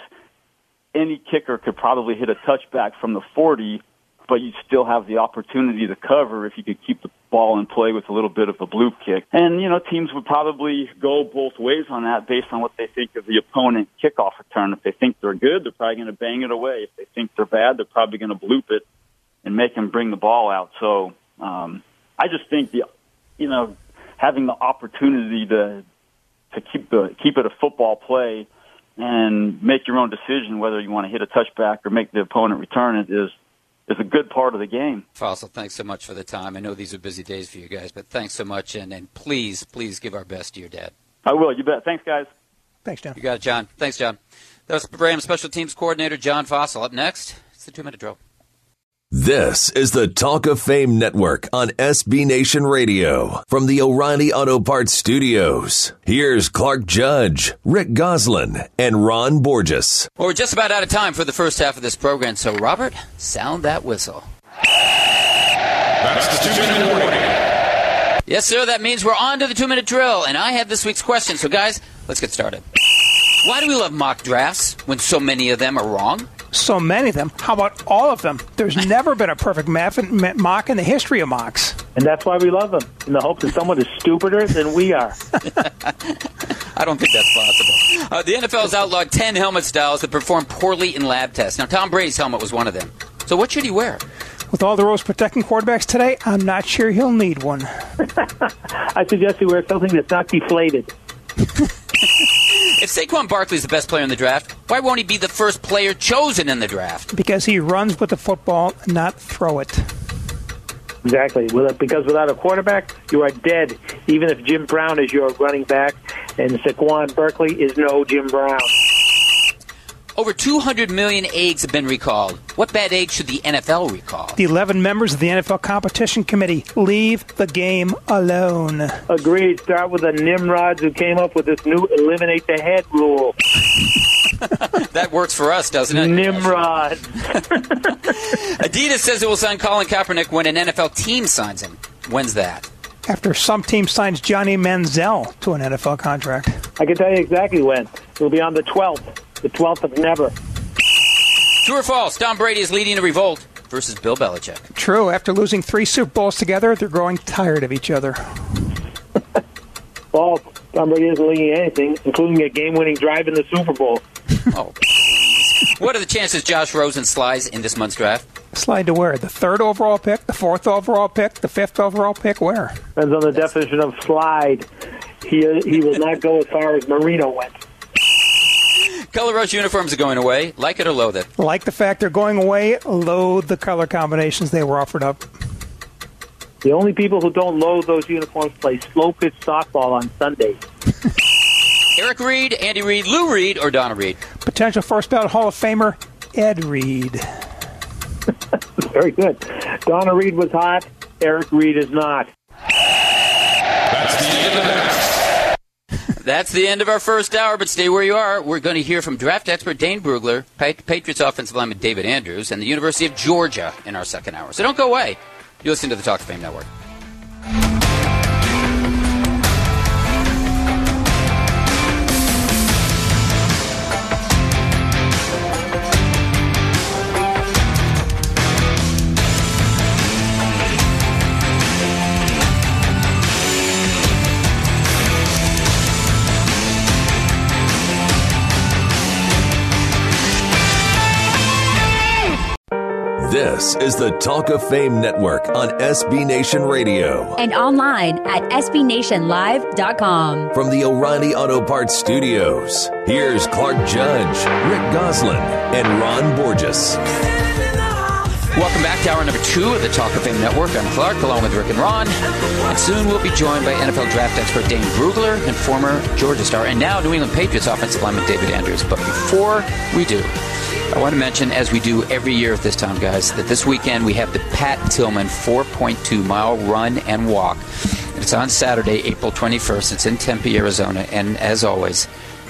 Speaker 6: any kicker could probably hit a touchback from the 40, but you still have the opportunity to cover if you could keep the ball in play with a little bit of a bloop kick. And, you know, teams would probably go both ways on that based on what they think of the opponent kickoff return. If they think they're good, they're probably going to bang it away. If they think they're bad, they're probably going to bloop it and make them bring the ball out. So, um, I just think the, you know, having the opportunity to, to keep the, keep it a football play and make your own decision whether you want to hit a touchback or make the opponent return it is is a good part of the game.
Speaker 3: Fassel, thanks so much for the time. I know these are busy days for you guys, but thanks so much, and, and please, please give our best to your dad.
Speaker 6: I will. You bet. Thanks, guys.
Speaker 5: Thanks, John.
Speaker 3: You got it, John. Thanks, John. That was Rams Special Teams Coordinator John Fassel. Up next, it's the two-minute drill.
Speaker 1: This is the Talk of Fame Network on SB Nation Radio from the O'Reilly Auto Parts Studios. Here's Clark Judge, Rick Gosselin, and Ron Borges.
Speaker 3: Well, we're just about out of time for the first half of this program, so Robert, sound that whistle.
Speaker 7: That's the two-minute warning.
Speaker 3: Yes, sir. That means we're on to the two-minute drill, and I have this week's question. So, guys, let's get started. Why do we love mock drafts when so many of them are wrong?
Speaker 5: So many of them. How about all of them? There's never been a perfect mock in the history of mocks.
Speaker 4: And that's why we love them, in the hope that someone is stupider than we are.
Speaker 3: I don't think that's possible. Uh, the NFL has outlawed 10 helmet styles that perform poorly in lab tests. Now, Tom Brady's helmet was one of them. So, what should he wear?
Speaker 5: With all the rules protecting quarterbacks today, I'm not sure he'll need one.
Speaker 4: I suggest he wears something that's not deflated.
Speaker 3: If Saquon Barkley is the best player in the draft, why won't he be the first player chosen in the draft?
Speaker 5: Because he runs with the football, not throw it.
Speaker 4: Exactly. Because without a quarterback, you are dead. Even if Jim Brown is your running back, and Saquon Barkley is no Jim Brown.
Speaker 3: Over 200 million eggs have been recalled. What bad egg should the NFL recall?
Speaker 5: The 11 members of the NFL Competition Committee leave the game alone.
Speaker 4: Agreed. Start with the Nimrods who came up with this new eliminate the head rule.
Speaker 3: that works for us, doesn't it?
Speaker 4: Nimrod.
Speaker 3: Adidas says it will sign Colin Kaepernick when an NFL team signs him. When's that?
Speaker 5: After some team signs Johnny Manziel to an NFL contract.
Speaker 4: I can tell you exactly when. It'll be on the 12th. The 12th of never.
Speaker 3: True or false? Tom Brady is leading a revolt versus Bill Belichick.
Speaker 5: True. After losing three Super Bowls together, they're growing tired of each other.
Speaker 4: false. Tom Brady isn't leading anything, including a game-winning drive in the Super Bowl.
Speaker 3: oh. what are the chances Josh Rosen slides in this month's draft?
Speaker 5: Slide to where? The third overall pick, the fourth overall pick, the fifth overall pick? Where?
Speaker 4: Depends on the definition of slide. He he will not go as far as Marino went.
Speaker 3: Color rush uniforms are going away. Like it or loathe it?
Speaker 5: Like the fact they're going away. Loathe the color combinations they were offered up.
Speaker 4: The only people who don't loathe those uniforms play slow pitch softball on Sundays.
Speaker 3: Eric Reed, Andy Reed, Lou Reed, or Donna Reed?
Speaker 5: Potential first ballot Hall of Famer Ed Reed.
Speaker 4: Very good. Donna Reed was hot. Eric Reed is not.
Speaker 3: That's the end of that. That's the end of our first hour, but stay where you are. We're going to hear from draft expert Dane Brugler, Patriots offensive lineman David Andrews, and the University of Georgia in our second hour. So don't go away. You listen to the Talk of Fame Network.
Speaker 1: This is the Talk of Fame Network on SB Nation Radio.
Speaker 7: And online at SBNationLive.com.
Speaker 1: From the O'Reilly Auto Parts Studios, here's Clark Judge, Rick Gosselin, and Ron Borges.
Speaker 3: Welcome back to hour number two of the Talk of Fame Network. I'm Clark, along with Rick and Ron. And soon we'll be joined by NFL draft expert Dane Brugler and former Georgia star and now New England Patriots offensive lineman David Andrews. But before we do, I want to mention, as we do every year at this time, guys, that this weekend we have the Pat Tillman 4.2 mile run and walk. It's on Saturday, April 21st. It's in Tempe, Arizona. And as always,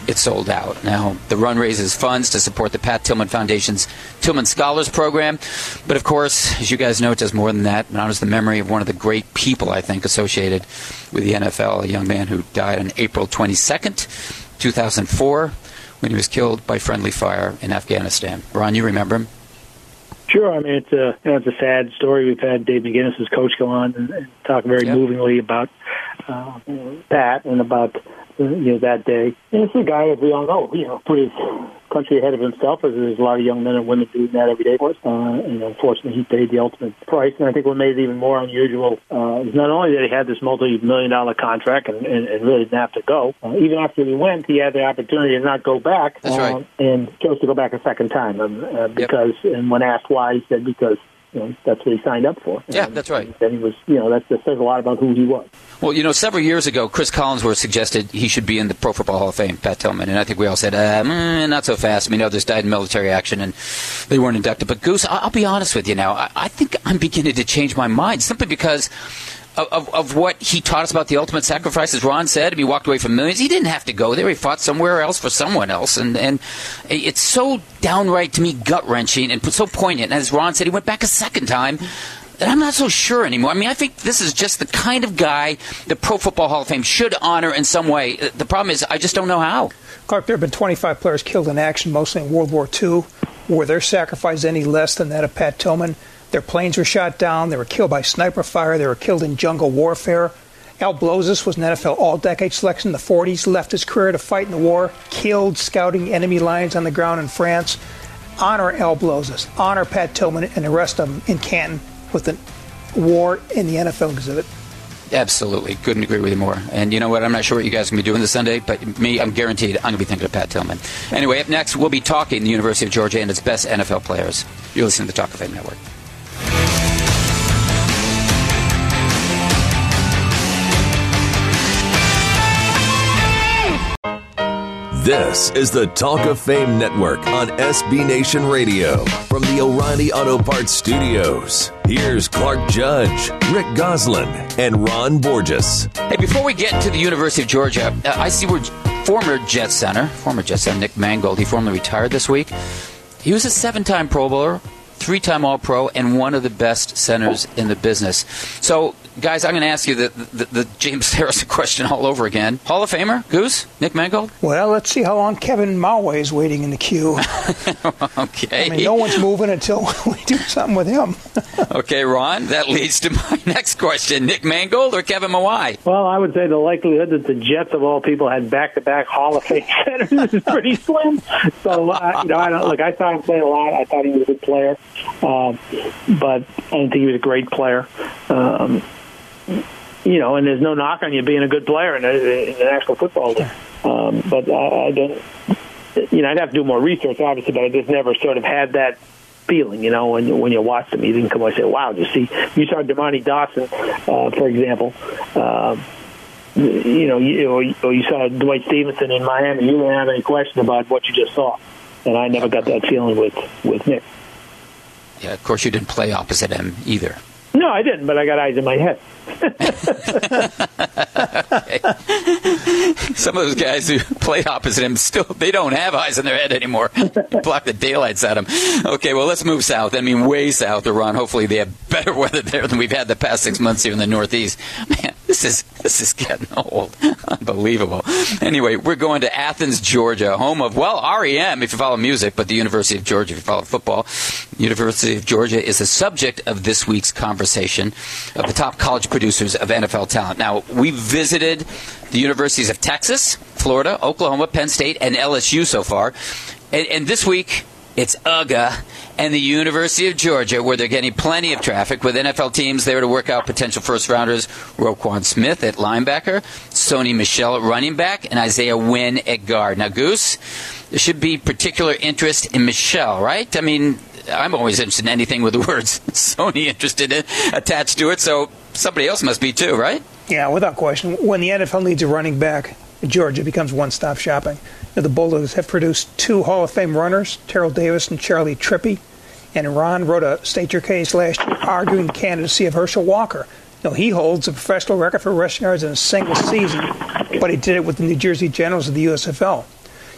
Speaker 3: it's sold out. Now, the run raises funds to support the Pat Tillman Foundation's Tillman Scholars Program. But of course, as you guys know, it does more than that. It honors the memory of one of the great people, I think, associated with the NFL, a young man who died on April 22nd, 2004 when he was killed by friendly fire in Afghanistan. Ron, you remember him?
Speaker 4: Sure. I mean, it's a you know, it's a sad story. We've had Dave McGinnis, his coach, go on and, and talk very yep. movingly about uh, that and about you know that day. And it's a guy that we all know, you know, put his country ahead of himself, as there's a lot of young men and women doing that every day for us. Uh, and unfortunately, he paid the ultimate price. And I think what made it even more unusual uh, is not only that he had this multi-million dollar contract and, and, and really didn't have to go. Uh, even after he went, he had the opportunity to not go back.
Speaker 3: That's right. Uh,
Speaker 4: and chose to go back a second time um, uh, because, yep. and when asked why, he said because you know, that's what he signed up for.
Speaker 3: Yeah, that's right.
Speaker 4: Then he was, you know, that says a lot about who he was.
Speaker 3: Well, you know, several years ago, Chris Collinsworth suggested he should be in the Pro Football Hall of Fame, Pat Tillman, and I think we all said, uh, mm, not so fast. I mean, others died in military action and they weren't inducted. But Goose, I'll be honest with you now. I, I think I'm beginning to change my mind simply because of, of, what he taught us about the ultimate sacrifice, as Ron said. He walked away from millions. He didn't have to go there. He fought somewhere else for someone else. And, and it's so downright, to me, gut wrenching and so poignant. And as Ron said, he went back a second time. And I'm not so sure anymore. I mean, I think this is just the kind of guy the Pro Football Hall of Fame should honor in some way. Uh, the problem is, I just don't know how.
Speaker 5: Clark, there have been 25 players killed in action, mostly in World War II. Were their sacrifice any less than that of Pat Tillman? Their planes were shot down. They were killed by sniper fire. They were killed in jungle warfare. Al Blozis was an NFL All-Decade selection in the 40s. Left his career to fight in the war. Killed scouting enemy lines on the ground in France. Honor Al Blozis. Honor Pat Tillman and the rest of them in Canton with the war in the NFL exhibit.
Speaker 3: Absolutely. Couldn't agree with you more. And you know what? I'm not sure what you guys are going to be doing this Sunday, but me, I'm guaranteed I'm going to be thinking of Pat Tillman. Anyway, up next, we'll be talking the University of Georgia and its best NFL players. You're listening to the Talk of Fame Network.
Speaker 1: This is the Talk of Fame Network on SB Nation Radio from the O'Reilly Auto Parts Studios. Here's Clark Judge, Rick Gosselin, and Ron Borges.
Speaker 3: Hey, before we get to the University of Georgia, uh, I see we're former Jet Center, former Jet Center Nick Mangold. He formally retired this week. He was a seven-time Pro Bowler, three-time All-Pro, and one of the best centers in the business. So guys, I'm going to ask you the, the, the, James Harrison question all over again. Hall of Famer, Goose, Nick Mangold?
Speaker 5: Well, let's see how long Kevin Mawae is waiting in the queue.
Speaker 3: okay.
Speaker 5: I mean, no one's moving until we do something with him.
Speaker 3: okay, Ron, that leads to my next question. Nick Mangold or Kevin Mawae?
Speaker 4: Well, I would say the likelihood that the Jets, of all people, had back-to-back Hall of Fame centers is pretty slim. So, uh, you know, I don't, look, I saw him play a lot. I thought he was a good player, uh, but I didn't think he was a great player. Um, you know, and there's no knock on you being a good player in, a, in the National Football League. Um, but I, I don't, you know, I'd have to do more research, obviously, but I just never sort of had that feeling, you know, when when you watch them, you didn't come away and say, "Wow!" You see, you saw Dermontti Dawson, uh, for example. Uh, you know, you, or, you saw Dwight Stephenson in Miami. You didn't have any question about what you just saw, and I never got that feeling with with Nick.
Speaker 3: Yeah, of course, you didn't play opposite him either.
Speaker 4: No, I didn't, but I got eyes in my head.
Speaker 3: Some of those guys who played opposite him still they don't have eyes in their head anymore. Block the daylights at them. Okay, well let's move south. I mean way south, Iran. Hopefully they have better weather there than we've had the past six months here in the Northeast. Man, this is this is getting old. Unbelievable. Anyway, we're going to Athens, Georgia, home of well REM if you follow music, but the University of Georgia if you follow football. University of Georgia is the subject of this week's conversation of the top college producers of NFL talent. Now, we visited the universities of Texas, Florida, Oklahoma, Penn State, and LSU so far. And, and this week, it's UGA and the University of Georgia, where they're getting plenty of traffic with NFL teams there to work out potential first rounders Roquan Smith at linebacker, Sony Michel at running back, and Isaiah Wynn at guard. Now, Goose, there should be particular interest in Michel, right? I mean, I'm always interested in anything with the words Sony interested in attached to it, so somebody else must be too, right?
Speaker 5: Yeah, without question. When the NFL needs a running back, Georgia becomes one-stop shopping. The Bulldogs have produced two Hall of Fame runners, Terrell Davis and Charlie Trippi, and Ron wrote a State Your Case last year arguing candidacy of Herschel Walker. You he holds a professional record for rushing yards in a single season, but he did it with the New Jersey Generals of the USFL.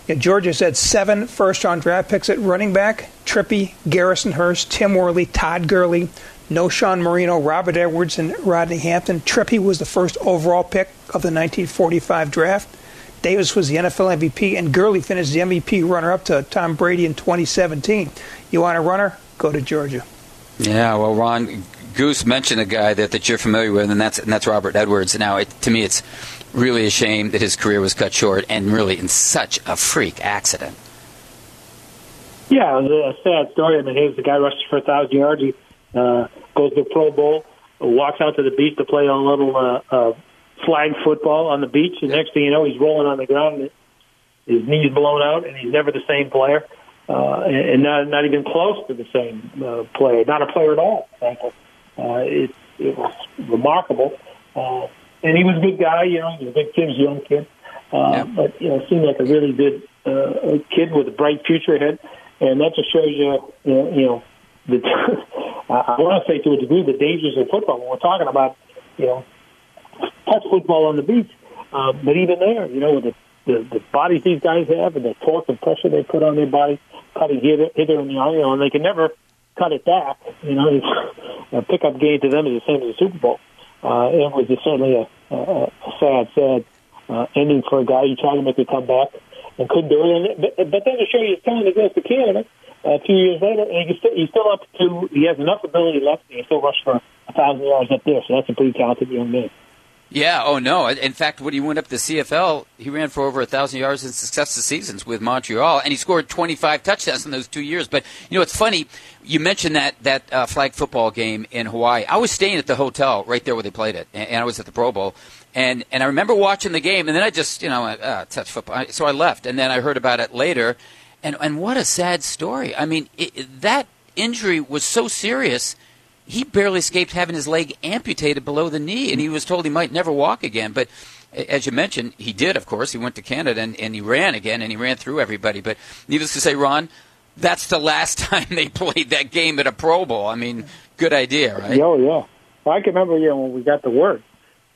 Speaker 5: Know, Georgia's had seven first-round draft picks at running back: Trippi, Garrison Hearst, Tim Worley, Todd Gurley, Knowshon Moreno, Robert Edwards, and Rodney Hampton. Trippi was the first overall pick of the 1945 draft. Davis was the NFL MVP, and Gurley finished the MVP runner-up to Tom Brady in 2017. You want a runner? Go to Georgia.
Speaker 3: Yeah, well, Ron Goose mentioned a guy that, that you're familiar with, and that's and that's Robert Edwards. Now, it, to me, it's really a shame that his career was cut short, and really in such a freak accident.
Speaker 4: Yeah, it was a sad story. I mean, he was the guy rushes for a thousand yards. He uh, goes to the Pro Bowl, walks out to the beach to play on a little uh, uh, flag football on the beach. And next thing you know, he's rolling on the ground, and his knees blown out, and he's never the same player, uh, and not not even close to the same uh, player. Not a player at all. Frankly, uh, it it was remarkable. Uh, and he was a good guy, you know, he was a big kid, was a young kid. Uh, yeah. But, you know, seemed like a really good uh, kid with a bright future ahead. And that just shows you, you know, you know the, I want to say to a degree the dangers of football when we're talking about, you know, touch football on the beach. Uh, but even there, you know, with the, the, the bodies these guys have and the torque and pressure they put on their body, cutting hither, hither and yon, you and they can never cut it back. You know, a pickup game to them is the same as a Super Bowl uh, it was certainly a, a, a sad, sad uh, ending for a guy who tried to make a comeback and couldn't do it. And, but, but then to show you his talent, he goes Canada uh, a few years later, and he's still, he's still up to, he has enough ability left, and he still rush for a thousand yards up there. So that's a pretty talented young man.
Speaker 3: Yeah. Oh no. In fact, when he went up to CFL, he ran for over a thousand yards in successive seasons with Montreal, and he scored 25 touchdowns in those two years. But you know, it's funny. You mentioned that that uh, flag football game in Hawaii. I was staying at the hotel right there where they played it, and, and I was at the Pro Bowl. And and I remember watching the game, and then I just you know uh, touch football. So I left, and then I heard about it later, and and what a sad story. I mean, it, that injury was so serious he barely escaped having his leg amputated below the knee, and he was told he might never walk again. But as you mentioned, he did, of course. He went to Canada and, and he ran again, and he ran through everybody. But needless to say, Ron, that's the last time they played that game at a Pro Bowl. I mean, good idea, right?
Speaker 4: Oh, yeah. Well, I can remember, you know, when we got the word,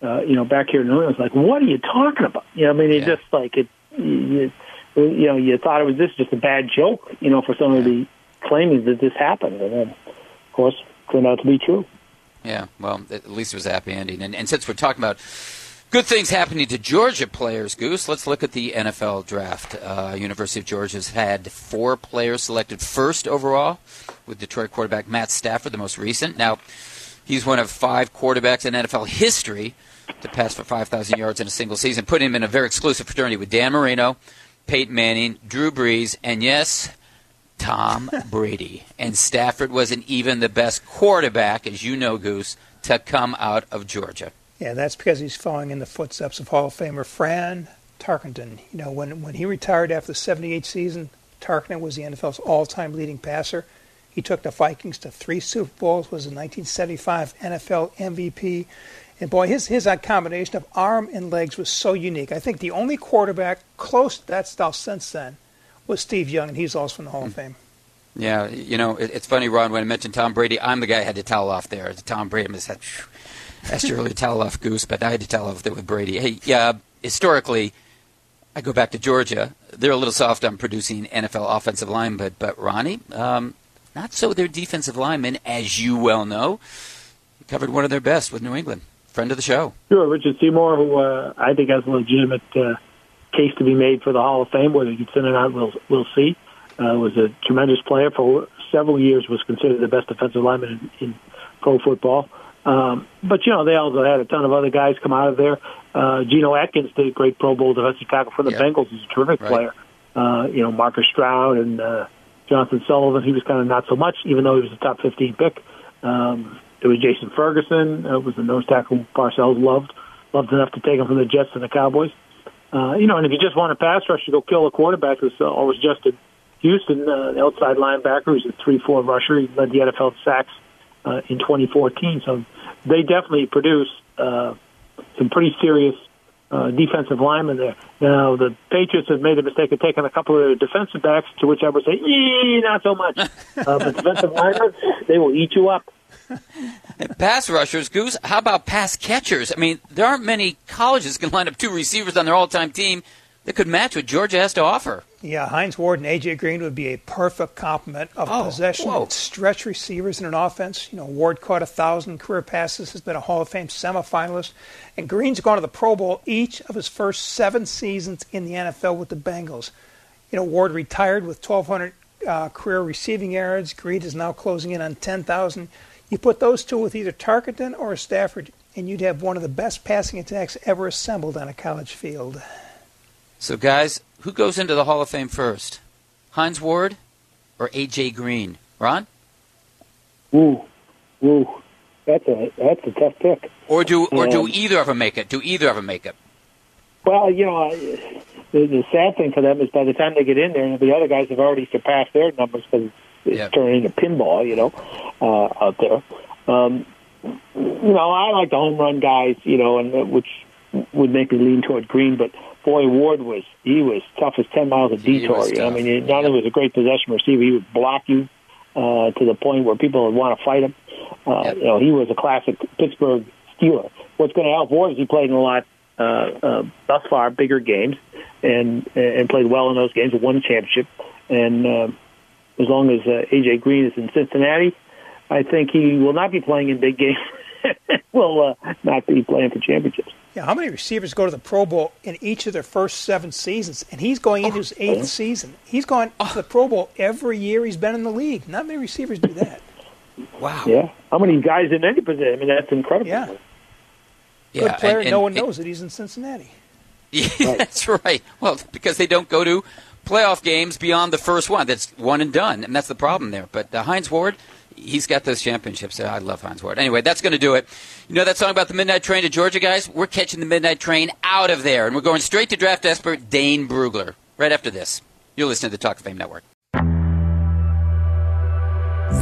Speaker 4: uh, you know, back here in New England, it's like, what are you talking about? You know, I mean, it yeah. just like it, you, you know, you thought it was this just a bad joke, you know, for somebody claiming that this happened, and then, of course, turned out to be true.
Speaker 3: Yeah, well, at least it was a happy ending. And, and since we're talking about good things happening to Georgia players, Goose, let's look at the NFL draft. Uh, University of Georgia's had four players selected first overall, with Detroit quarterback Matt Stafford, the most recent. Now, he's one of five quarterbacks in NFL history to pass for 5,000 yards in a single season, putting him in a very exclusive fraternity with Dan Marino, Peyton Manning, Drew Brees, and yes, Tom Brady. And Stafford wasn't even the best quarterback, as you know, Goose, to come out of Georgia.
Speaker 5: Yeah, that's because he's following in the footsteps of Hall of Famer Fran Tarkenton. You know, when when he retired after the 78 season, Tarkenton was the NFL's all-time leading passer. He took the Vikings to three Super Bowls, was a 1975 NFL MVP. And boy, his his uh, combination of arm and legs was so unique. I think the only quarterback close to that style since then was Steve Young, and he's also in the Hall of hmm. Fame.
Speaker 3: Yeah, you know, it, it's funny, Ron, when I mentioned Tom Brady, I'm the guy who had to towel off there. Tom Brady, I said, asked you earlier to towel off Goose, but I had to towel off there with Brady. Hey, yeah, historically, I go back to Georgia. They're a little soft on producing NFL offensive line, but, but Ronnie, um, not so their defensive linemen, as you well know. Covered one of their best with New England. Friend of the show.
Speaker 4: Sure, Richard Seymour, who uh, I think has a legitimate uh, case to be made for the Hall of Fame. Whether he gets in or not, we'll we'll see. Uh, was a tremendous player for several years. Was considered the best defensive lineman in, in pro football. Um, but you know they also had a ton of other guys come out of there. Uh, Geno Atkins did a great Pro Bowl defensive tackle for the Bengals. He's a terrific right. player. Uh, you know Marcus Stroud and uh, Jonathan Sullivan. He was kind of not so much, even though he was a top 15 pick. Um, there was Jason Ferguson. Uh, was the nose tackle Parcells loved loved enough to take him from the Jets and the Cowboys. Uh, you know, and if you just want a pass rush to go kill a quarterback, was uh, always Justin Houston, uh, outside linebacker, who's a three-four rusher. He led the NFL in sacks uh, in 2014. So they definitely produce uh, some pretty serious uh, defensive linemen there. Now the Patriots have made the mistake of taking a couple of defensive backs, to which I would say, not so much. uh, but defensive linemen, they will eat you up.
Speaker 3: pass rushers, Goose. How about pass catchers? I mean, there aren't many colleges can line up two receivers on their all-time team that could match what Georgia has to offer.
Speaker 5: Yeah, Hines Ward and AJ Green would be a perfect complement of oh, possession whoa. stretch receivers in an offense. You know, Ward caught a thousand career passes, has been a Hall of Fame semifinalist, and Green's gone to the Pro Bowl each of his first seven seasons in the NFL with the Bengals. You know, Ward retired with 1,200 uh, career receiving yards. Green is now closing in on 10,000. You put those two with either Tarkenton or Stafford, and you'd have one of the best passing attacks ever assembled on a college field.
Speaker 3: So, guys, who goes into the Hall of Fame first? Hines Ward or A.J. Green? Ron?
Speaker 4: Ooh, ooh, that's a that's a tough pick.
Speaker 3: Or do or do um, either of them make it? Do either of them make it?
Speaker 4: Well, you know, the, the sad thing for them is by the time they get in there, the other guys have already surpassed their numbers because it's yep. turning into pinball, you know, uh, out there. Um, you know, I like the home run guys, you know, and uh, which would make me lean toward Green, but boy, Ward was he was tough as ten miles of detour. You know? I mean, he not only was a great possession receiver, he would block you uh, to the point where people would want to fight him. Uh, yep. You know, he was a classic Pittsburgh Steeler. What's going to help Ward is he played in a lot uh, uh, thus far bigger games and and played well in those games, won the championship, and uh, as long as uh, AJ Green is in Cincinnati, I think he will not be playing in big games. will uh, not be playing for championships.
Speaker 5: Yeah, how many receivers go to the Pro Bowl in each of their first seven seasons? And he's going into his eighth season. He's gone to the Pro Bowl every year he's been in the league. Not many receivers do that.
Speaker 3: Wow.
Speaker 4: Yeah. How many guys in any position? I mean, that's incredible.
Speaker 5: Yeah. Good yeah, player. And, and, no one knows that he's in Cincinnati.
Speaker 3: Yeah, right. that's right. Well, because they don't go to playoff games beyond the first one. That's one and done, and that's the problem there. But uh, Hines Ward, he's got those championships. I love Hines Ward. Anyway, that's going to do it. You know that song about the midnight train to Georgia, guys? We're catching the midnight train out of there, and we're going straight to draft expert Dane Brugler right after this. You're listening to the Talk of Fame Network.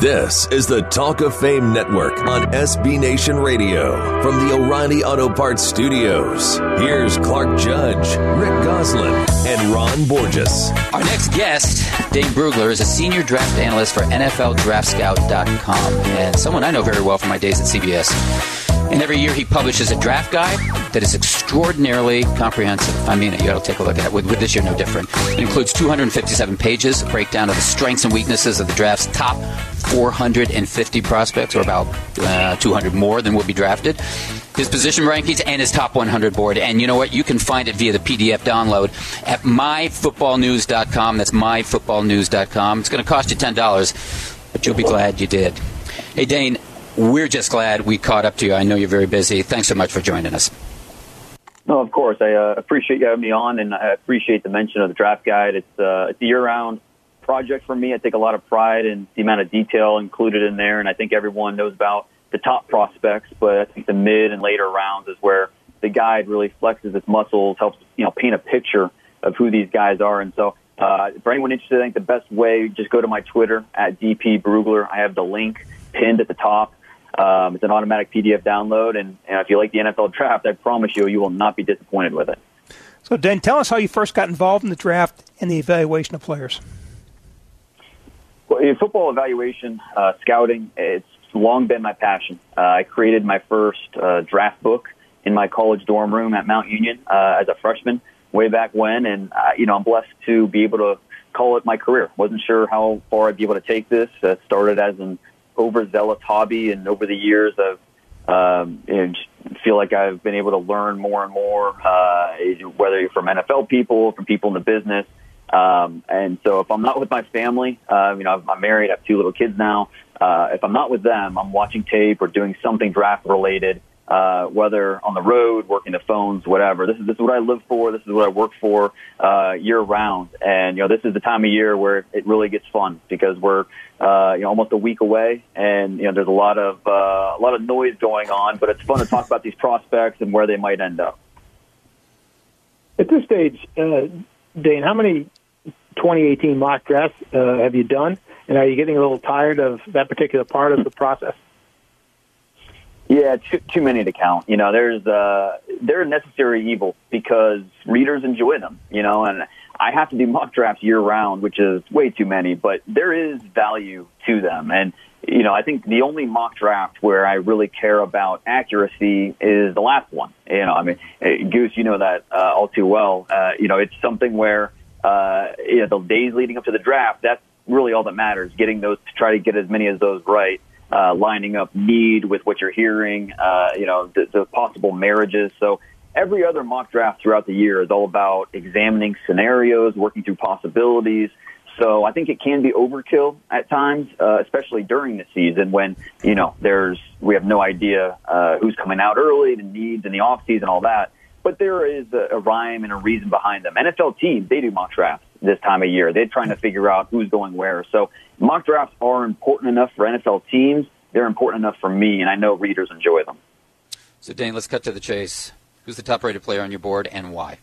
Speaker 1: This is the Talk of Fame Network on SB Nation Radio from the O'Reilly Auto Parts Studios. Here's Clark Judge, Rick Gosselin, and Ron Borges.
Speaker 3: Our next guest, Dane Brugler, is a senior draft analyst for NFLDraftScout.com and someone I know very well from my days at CBS. And every year he publishes a draft guide that is extraordinarily comprehensive. I mean it. You got to take a look at it. With, with, this year, no different. It includes 257 pages, a breakdown of the strengths and weaknesses of the draft's top 450 prospects, or about uh, 200 more than will be drafted. His position rankings and his top 100 board. And you know what? You can find it via the PDF download at myfootballnews.com. That's myfootballnews.com. It's going to cost you $10, but you'll be glad you did. Hey, Dane, we're just glad we caught up to you. I know you're very busy. Thanks so much for joining us.
Speaker 7: No, of course. I uh, appreciate you having me on, and I appreciate the mention of the draft guide. It's, uh, it's a year-round project for me. I take a lot of pride in the amount of detail included in there, and I think everyone knows about the top prospects, but I think the mid and later rounds is where the guide really flexes its muscles, helps you know paint a picture of who these guys are. And so, uh, for anyone interested, I think the best way just go to my Twitter at DP Brugler. I have the link pinned at the top. Um, it's an automatic PDF download, and, and if you like the NFL draft, I promise you, you will not be disappointed with it.
Speaker 5: So, Dan, tell us how you first got involved in the draft and the evaluation of players.
Speaker 7: Well, in football evaluation, uh, scouting, it's long been my passion. Uh, I created my first uh, draft book in my college dorm room at Mount Union uh, as a freshman way back when, and uh, you know I'm blessed to be able to call it my career. wasn't sure how far I'd be able to take this. Uh, started as an overzealous hobby, and over the years, I've um, know, feel like I've been able to learn more and more, uh, whether you're from NFL people, from people in the business. Um, and so if I'm not with my family, uh, you know, I'm married, I have two little kids now. Uh, if I'm not with them, I'm watching tape or doing something draft related, uh, whether on the road, working the phones, whatever. This is, this is what I live for. This is what I work for, uh, year round. And, you know, this is the time of year where it really gets fun because we're, uh, you know, almost a week away and, you know, there's a lot of, uh, a lot of noise going on, but it's fun to talk about these prospects and where they might end up.
Speaker 4: At this stage, uh, Dane, how many 2018 mock drafts uh, have you done? And are you getting a little tired of that particular part of the process?
Speaker 7: Yeah, too, too many to count. You know, there's uh, they're a necessary evil because readers enjoy them. You know, and I have to do mock drafts year round, which is way too many. But there is value to them, and you know, I think the only mock draft where I really care about accuracy is the last one. You know, I mean, Goose, you know that uh, all too well. Uh, you know, it's something where uh, you know, the days leading up to the draft, that's really all that matters. Getting those to try to get as many of those right, uh, lining up need with what you're hearing, uh, you know, the, the possible marriages. So every other mock draft throughout the year is all about examining scenarios, working through possibilities. So I think it can be overkill at times, uh, especially during the season when you know there's we have no idea uh, who's coming out early, the needs in the off season, all that but there is a, a rhyme and a reason behind them. NFL teams, they do mock drafts this time of year. They're trying to figure out who's going where. So mock drafts are important enough for NFL teams. They're important enough for me, and I know readers enjoy them.
Speaker 3: So, Dane, let's cut to the chase. Who's the top rated player on your board and why?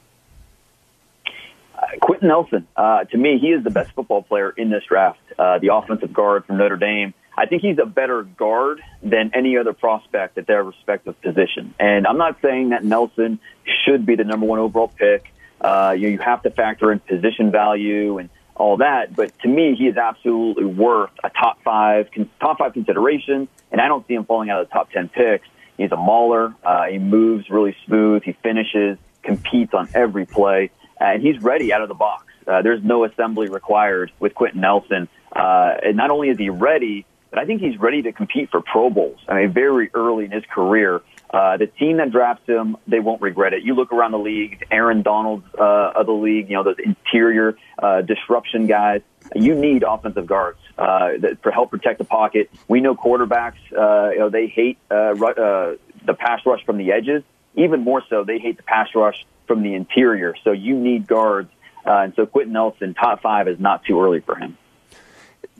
Speaker 7: Uh, Quenton Nelson. Uh, to me, he is the best football player in this draft. Uh, the offensive guard from Notre Dame. I think he's a better guard than any other prospect at their respective position. And I'm not saying that Nelson should be the number one overall pick. Uh, you, you have to factor in position value and all that. But to me, he is absolutely worth a top five, top five consideration. And I don't see him falling out of the top 10 picks. He's a mauler. Uh, he moves really smooth. He finishes, competes on every play, and he's ready out of the box. Uh, there's no assembly required with Quenton Nelson. Uh, and not only is he ready, but I think he's ready to compete for Pro Bowls. I mean, very early in his career. Uh, the team that drafts him, they won't regret it. You look around the league, Aaron Donald's uh, of the league, you know, those interior uh, disruption guys. You need offensive guards uh, that for help protect the pocket. We know quarterbacks, uh, you know, they hate uh, uh, the pass rush from the edges. Even more so, they hate the pass rush from the interior. So you need guards. Uh, and so Quenton Nelson, top five, is not too early for him.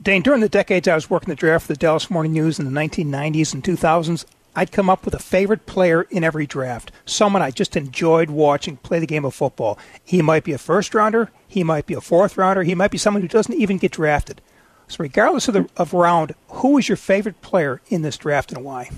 Speaker 5: Dane, during the decades I was working the draft for the Dallas Morning News in the 1990s and 2000s, I'd come up with a favorite player in every draft, someone I just enjoyed watching play the game of football. He might be a first rounder, he might be a fourth rounder, he might be someone who doesn't even get drafted. So, regardless of the of round, who is your favorite player in this draft and why?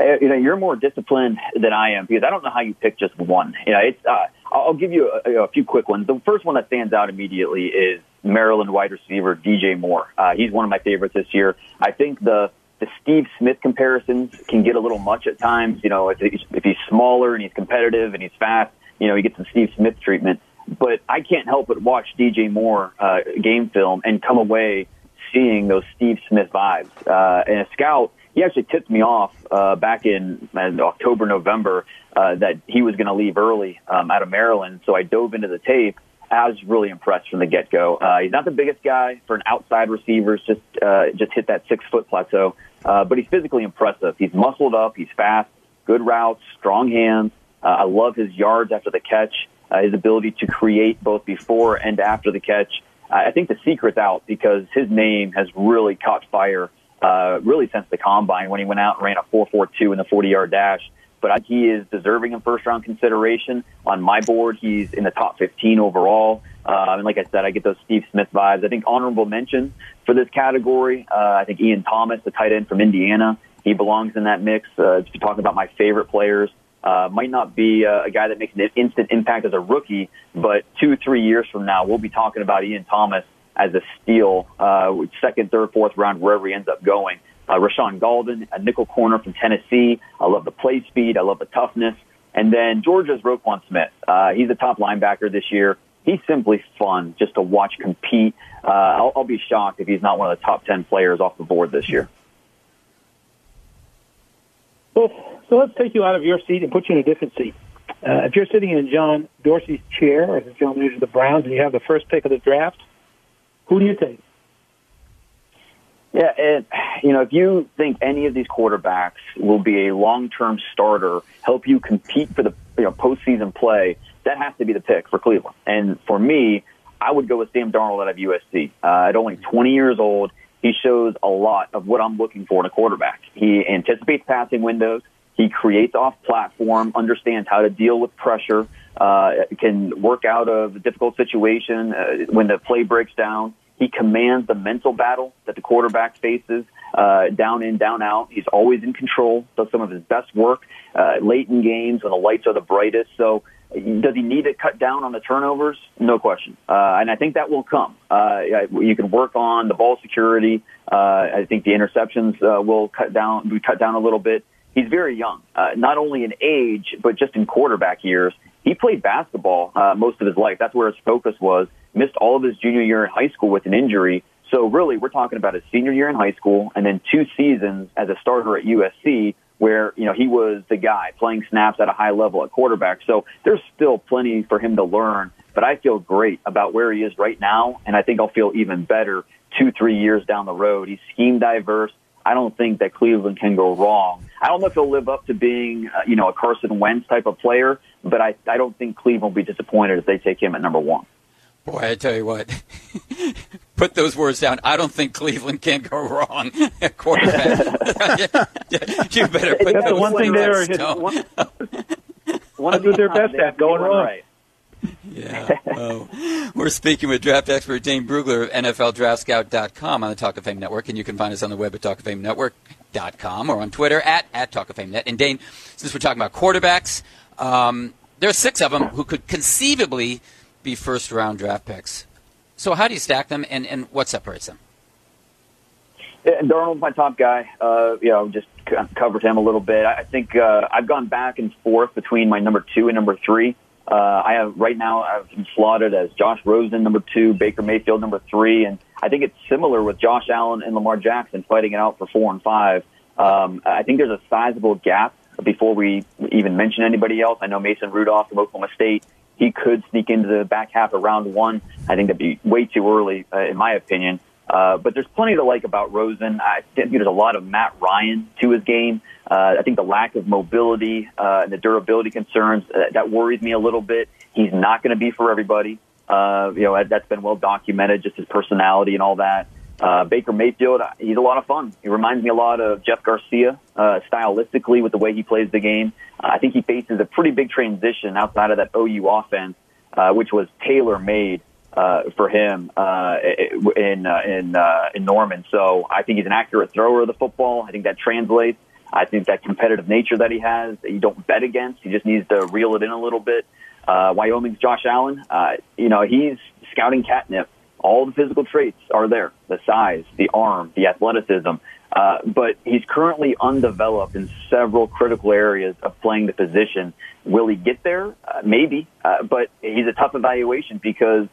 Speaker 7: You know, you're more disciplined than I am because I don't know how you pick just one. You know, it's. Uh, I'll give you a, a few quick ones. The first one that stands out immediately is Maryland wide receiver DJ Moore. Uh, he's one of my favorites this year. I think the the Steve Smith comparisons can get a little much at times. You know, if he's, if he's smaller and he's competitive and he's fast, you know, he gets the Steve Smith treatment. But I can't help but watch DJ Moore uh, game film and come away seeing those Steve Smith vibes. Uh, and a scout, he actually tipped me off uh, back in, in October, November uh, that he was going to leave early um, out of Maryland. So I dove into the tape I was really impressed from the get go. Uh, he's not the biggest guy for an outside receiver, just uh, just hit that six foot plateau, uh, but he's physically impressive. He's muscled up, he's fast, good routes, strong hands. Uh, I love his yards after the catch, uh, his ability to create both before and after the catch. I think the secret's out because his name has really caught fire, uh, really since the combine when he went out and ran a 4.42 in the 40 yard dash but he is deserving of first round consideration. On my board, he's in the top 15 overall. Uh, and like I said, I get those Steve Smith vibes. I think honorable mention for this category. Uh, I think Ian Thomas, the tight end from Indiana, he belongs in that mix. Uh, if you're talking about my favorite players, uh, might not be a, a guy that makes an instant impact as a rookie, but two, three years from now, we'll be talking about Ian Thomas as a steal, uh, second, third, fourth round, wherever he ends up going uh, Rashaan Gaulden, a nickel corner from Tennessee. I love the play speed. I love the toughness. And then Georgia's Roquan Smith. Uh, he's a top linebacker this year. He's simply fun just to watch compete. Uh, I'll, I'll be shocked if he's not one of the top 10 players off the board this year.
Speaker 4: Well, so let's take you out of your seat and put you in a different seat. Uh, if you're sitting in John Dorsey's chair as the general manager of the Browns and you have the first pick of the draft, who do you take?
Speaker 7: Yeah, and you know, if you think any of these quarterbacks will be a long-term starter, help you compete for the you know postseason play, that has to be the pick for Cleveland. And for me, I would go with Sam Darnold out of USC. Uh, at only 20 years old, he shows a lot of what I'm looking for in a quarterback. He anticipates passing windows. He creates off platform, understands how to deal with pressure, uh, can work out of a difficult situation uh, when the play breaks down. He commands the mental battle that the quarterback faces, uh, down in, down out. He's always in control, does some of his best work uh, late in games when the lights are the brightest. So, does he need to cut down on the turnovers? No question. Uh, and I think that will come. Uh, you can work on the ball security. Uh, I think the interceptions uh, will cut down, be cut down a little bit. He's very young, uh, not only in age, but just in quarterback years. He played basketball uh, most of his life. That's where his focus was missed all of his junior year in high school with an injury. So really, we're talking about his senior year in high school and then two seasons as a starter at USC where, you know, he was the guy playing snaps at a high level at quarterback. So there's still plenty for him to learn, but I feel great about where he is right now. And I think I'll feel even better two, three years down the road. He's scheme diverse. I don't think that Cleveland can go wrong. I don't know if he'll live up to being, uh, you know, a Carson Wentz type of player, but I, I don't think Cleveland will be disappointed if they take him at number one.
Speaker 3: Boy, I tell you what, put those words down. I don't think Cleveland can go wrong at quarterback. you better put
Speaker 4: That's
Speaker 3: those
Speaker 4: the one thing they're want to do their best at going wrong.
Speaker 7: Right.
Speaker 3: Yeah. Oh. We're speaking with draft expert Dane Brugler of NFLDraftScout.com on the Talk of Fame Network, and you can find us on the web at TalkOfFameNetwork.com or on Twitter at, at Talk of Fame Net. And Dane, since we're talking about quarterbacks, um, there are six of them who could conceivably – be first round draft picks. So how do you stack them, and, and what separates them?
Speaker 7: Yeah, Darnold's my top guy. Uh, you know, just covered him a little bit. I think uh, I've gone back and forth between my number two and number three. Uh, I have right now I've been slotted as Josh Rosen number two, Baker Mayfield number three, and I think it's similar with Josh Allen and Lamar Jackson fighting it out for four and five. Um, I think there's a sizable gap before we even mention anybody else. I know Mason Rudolph from Oklahoma State he could sneak into the back half of round one. I think that'd be way too early, uh, in my opinion. Uh, but there's plenty to like about Rosen. I think there's a lot of Matt Ryan to his game. Uh, I think the lack of mobility uh, and the durability concerns uh, that worries me a little bit. He's not going to be for everybody. Uh, you know that's been well documented, just his personality and all that. Uh, Baker Mayfield, he's a lot of fun. He reminds me a lot of Jeff Garcia, uh, stylistically with the way he plays the game. Uh, I think he faces a pretty big transition outside of that OU offense, uh, which was tailor made uh, for him uh, in uh, in uh, in Norman. So I think he's an accurate thrower of the football. I think that translates. I think that competitive nature that he has, that you don't bet against. He just needs to reel it in a little bit. Uh, Wyoming's Josh Allen, uh, you know, he's scouting catnip. All the physical traits are there: the size, the arm, the athleticism. Uh, but he's currently undeveloped in several critical areas of playing the position. Will he get there? Uh, maybe, uh, but he's a tough evaluation because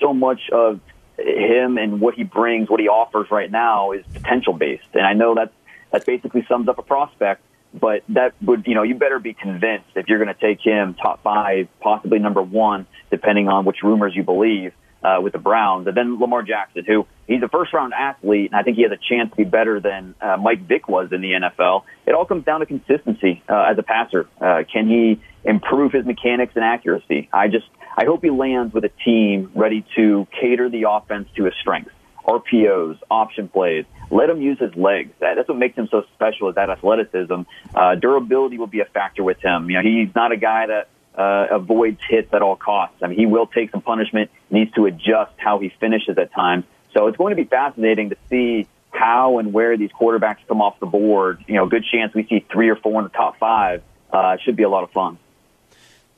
Speaker 7: so much of him and what he brings, what he offers right now is potential based. And I know that that basically sums up a prospect, but that would, you know, you better be convinced if you're going to take him top five, possibly number one, depending on which rumors you believe. Uh, with the Browns, and then Lamar Jackson, who he's a first round athlete, and I think he has a chance to be better than uh, Mike Vick was in the NFL. It all comes down to consistency uh, as a passer. Uh, can he improve his mechanics and accuracy? I just I hope he lands with a team ready to cater the offense to his strengths. RPOs, option plays. Let him use his legs. That's what makes him so special is that athleticism. Uh, durability will be a factor with him. You know, he's not a guy that uh, avoids hits at all costs. I mean, he will take some punishment, needs to adjust how he finishes at times. So it's going to be fascinating to see how and where these quarterbacks come off the board. You know, good chance we see three or four in the top five. Uh, should be a lot of fun.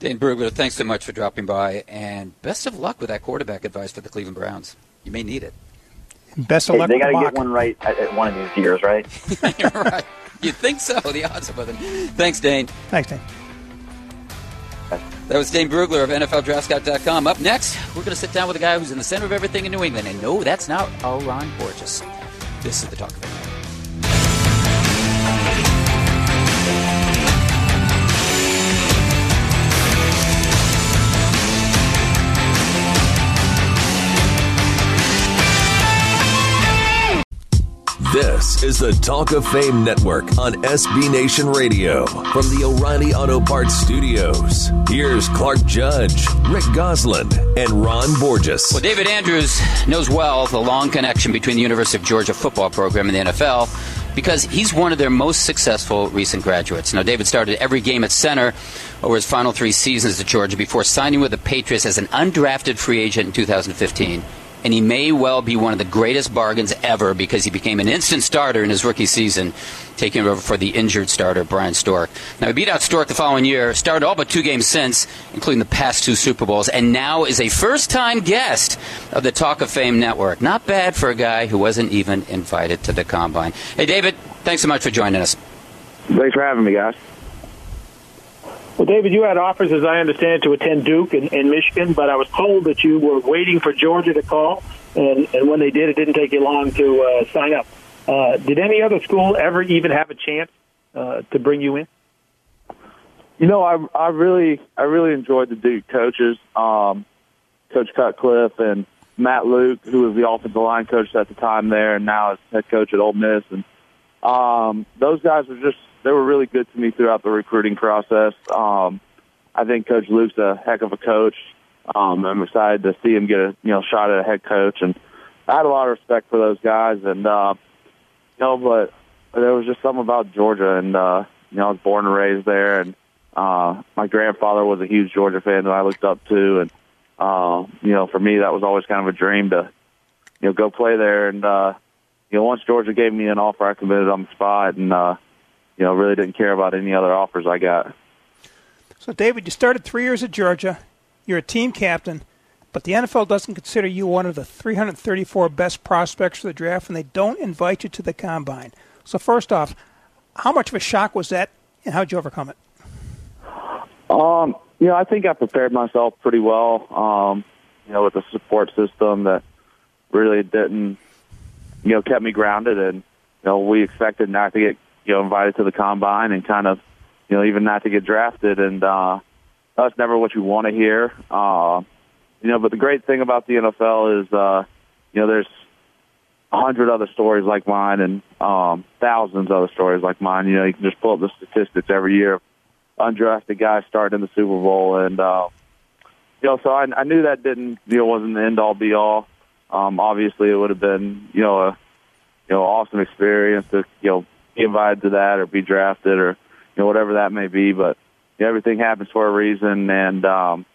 Speaker 3: Dane Brugler, thanks so much for dropping by, and best of luck with that quarterback advice for the Cleveland Browns. You may need it.
Speaker 5: Best of
Speaker 7: hey,
Speaker 5: luck.
Speaker 7: They got
Speaker 5: to
Speaker 7: get one right at, at, one of these years, right?
Speaker 3: You're right. You think so? The odds are with him. Thanks, Dane.
Speaker 5: Thanks, Dane.
Speaker 3: That was Dane Brugler of NFLDraftScout.com. Up next, we're going to sit down with a guy who's in the center of everything in New England. And no, that's not our Ron Borges. This is the Talk of England.
Speaker 1: This is the Talk of Fame Network on SB Nation Radio from the O'Reilly Auto Parts Studios. Here's Clark Judge, Rick Gosselin, and Ron Borges.
Speaker 3: Well, David Andrews knows well the long connection between the University of Georgia football program and the NFL because he's one of their most successful recent graduates. Now, David started every game at center over his final three seasons at Georgia before signing with the Patriots as an undrafted free agent in 2015 and he may well be one of the greatest bargains ever because he became an instant starter in his rookie season, taking over for the injured starter, Bryan Stork. Now, he beat out Stork the following year, started all but two games since, including the past two Super Bowls, and now is a first time guest of the Talk of Fame Network. Not bad for a guy who wasn't even invited to the combine. Hey, David, thanks so much for joining us.
Speaker 8: Thanks for having me, guys.
Speaker 4: Well, David, you had offers, as I understand, to attend Duke in, in Michigan, but I was told that you were waiting for Georgia to call, and, and when they did, it didn't take you long to uh, sign up. Uh, did any other school ever even have a chance uh, to bring you in?
Speaker 8: You know, I I really I really enjoyed the Duke coaches, um, Coach Cutcliffe and Matt Luke, who was the offensive line coach at the time there, and now is head coach at Ole Miss, and um, those guys were just they were really good to me throughout the recruiting process. Um, I think Coach Luke's a heck of a coach. Um, I'm excited to see him get a you know shot at a head coach, and I had a lot of respect for those guys. And uh, you know, but there was just something about Georgia, and uh, you know, I was born and raised there, and uh, my grandfather was a huge Georgia fan that I looked up to, and uh, you know, for me that was always kind of a dream to you know go play there. And uh, you know, once Georgia gave me an offer, I committed on the spot, and uh, you know, really didn't care about any other offers I got.
Speaker 5: So, David, you started three years at Georgia. You're a team captain, but the NFL doesn't consider you one of the 334 best prospects for the draft, and they don't invite you to the combine. So, first off, how much of a shock was that, and how did you overcome it?
Speaker 8: Um, you know, I think I prepared myself pretty well. Um, you know, with a support system that really didn't, you know, kept me grounded, and you know, we expected not to get you know, invited to the combine and kind of, you know, even not to get drafted. And uh, that's never what you want to hear. Uh, you know, but the great thing about the NFL is, uh, you know, there's a hundred other stories like mine and um, thousands of other stories like mine. You know, you can just pull up the statistics every year. Undrafted guys starting in the Super Bowl, and uh, you know, so I, I knew that didn't, you know, wasn't the end all be all. Um, obviously, it would have been, you know, a you know awesome experience to you know be invited to that or be drafted or you know whatever that may be. But you know, everything happens for a reason, and um,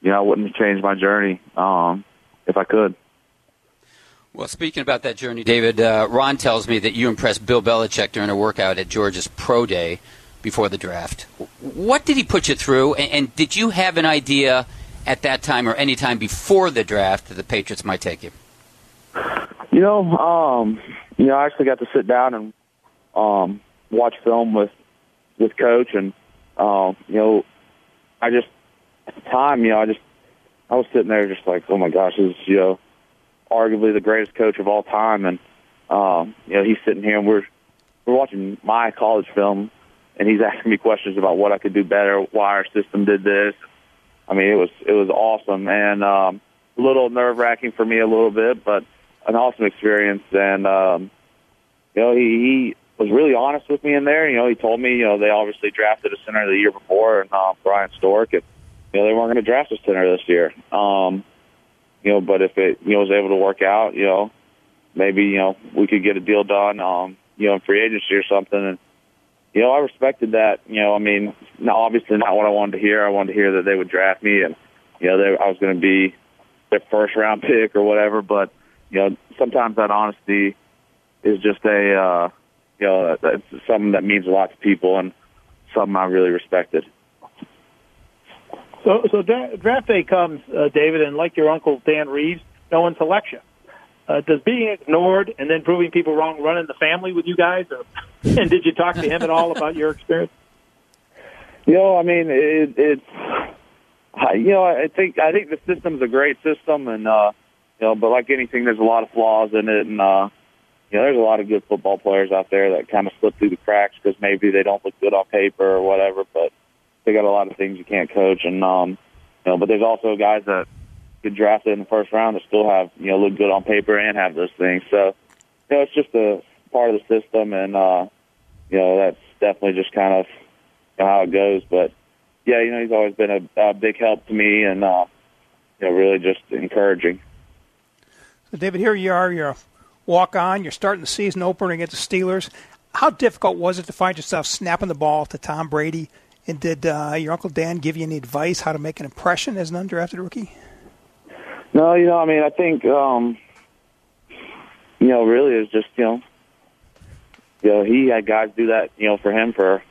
Speaker 8: you know I wouldn't change my journey um, if if I could.
Speaker 3: Well, speaking about that journey, David, uh, Ron tells me that you impressed Bill Belichick during a workout at Georgia's Pro Day before the draft. What did he put you through, and, and did you have an idea at that time or any time before the draft that the Patriots might take you?
Speaker 8: You know, um, you know, I actually got to sit down and um, watch film with with coach, and um, you know, I just at the time, you know, I just I was sitting there just like, oh my gosh, this is you know, arguably the greatest coach of all time, and um, you know, he's sitting here and we're we're watching my college film, and he's asking me questions about what I could do better, why our system did this. I mean, it was it was awesome and um, a little nerve wracking for me a little bit, but an awesome experience. And um, you know, he, he was really honest with me in there. You know, he told me, you know, they obviously drafted a center the year before, and uh, Bryan Stork, and you know, they weren't going to draft a center this year. Um, you know, but if it you know was able to work out, you know, maybe you know we could get a deal done, um, you know, in free agency or something. And you know, I respected that. You know, I mean, now obviously not what I wanted to hear. I wanted to hear that they would draft me, and you know, they, I was going to be their first round pick or whatever. But you know, sometimes that honesty is just a uh, you know, it's something that means a lot to people and something I really respected.
Speaker 4: So, so draft day comes, uh, David, and like your uncle Dan Reeves, no one selects you. Uh, does being ignored and then proving people wrong run in the family with you guys, or and did you talk to him at all about your experience?
Speaker 8: You know, I mean, it, it's you know, I think I think the system's a great system, and uh, you know, but like anything, there's a lot of flaws in it, and uh, you know, there's a lot of good football players out there that kind of slip through the cracks because maybe they don't look good on paper or whatever, but they got a lot of things you can't coach, and um, you know, but there's also guys that get drafted in the first round that still have you know look good on paper and have those things. So you know, it's just a part of the system, and uh, you know that's definitely just kind of how it goes. But yeah, you know, he's always been a, a big help to me, and uh, you know, really just encouraging.
Speaker 5: So, David, here you are. You're walk on. You're starting the season opener against the Steelers. How difficult was it to find yourself snapping the ball to Tom Brady and did uh, your Uncle Dan give you any advice how to make an impression as an undrafted rookie?
Speaker 8: No, you know, I mean, I think, um, you know, really it's just, you know, you know, he had guys do that, you know, for him for,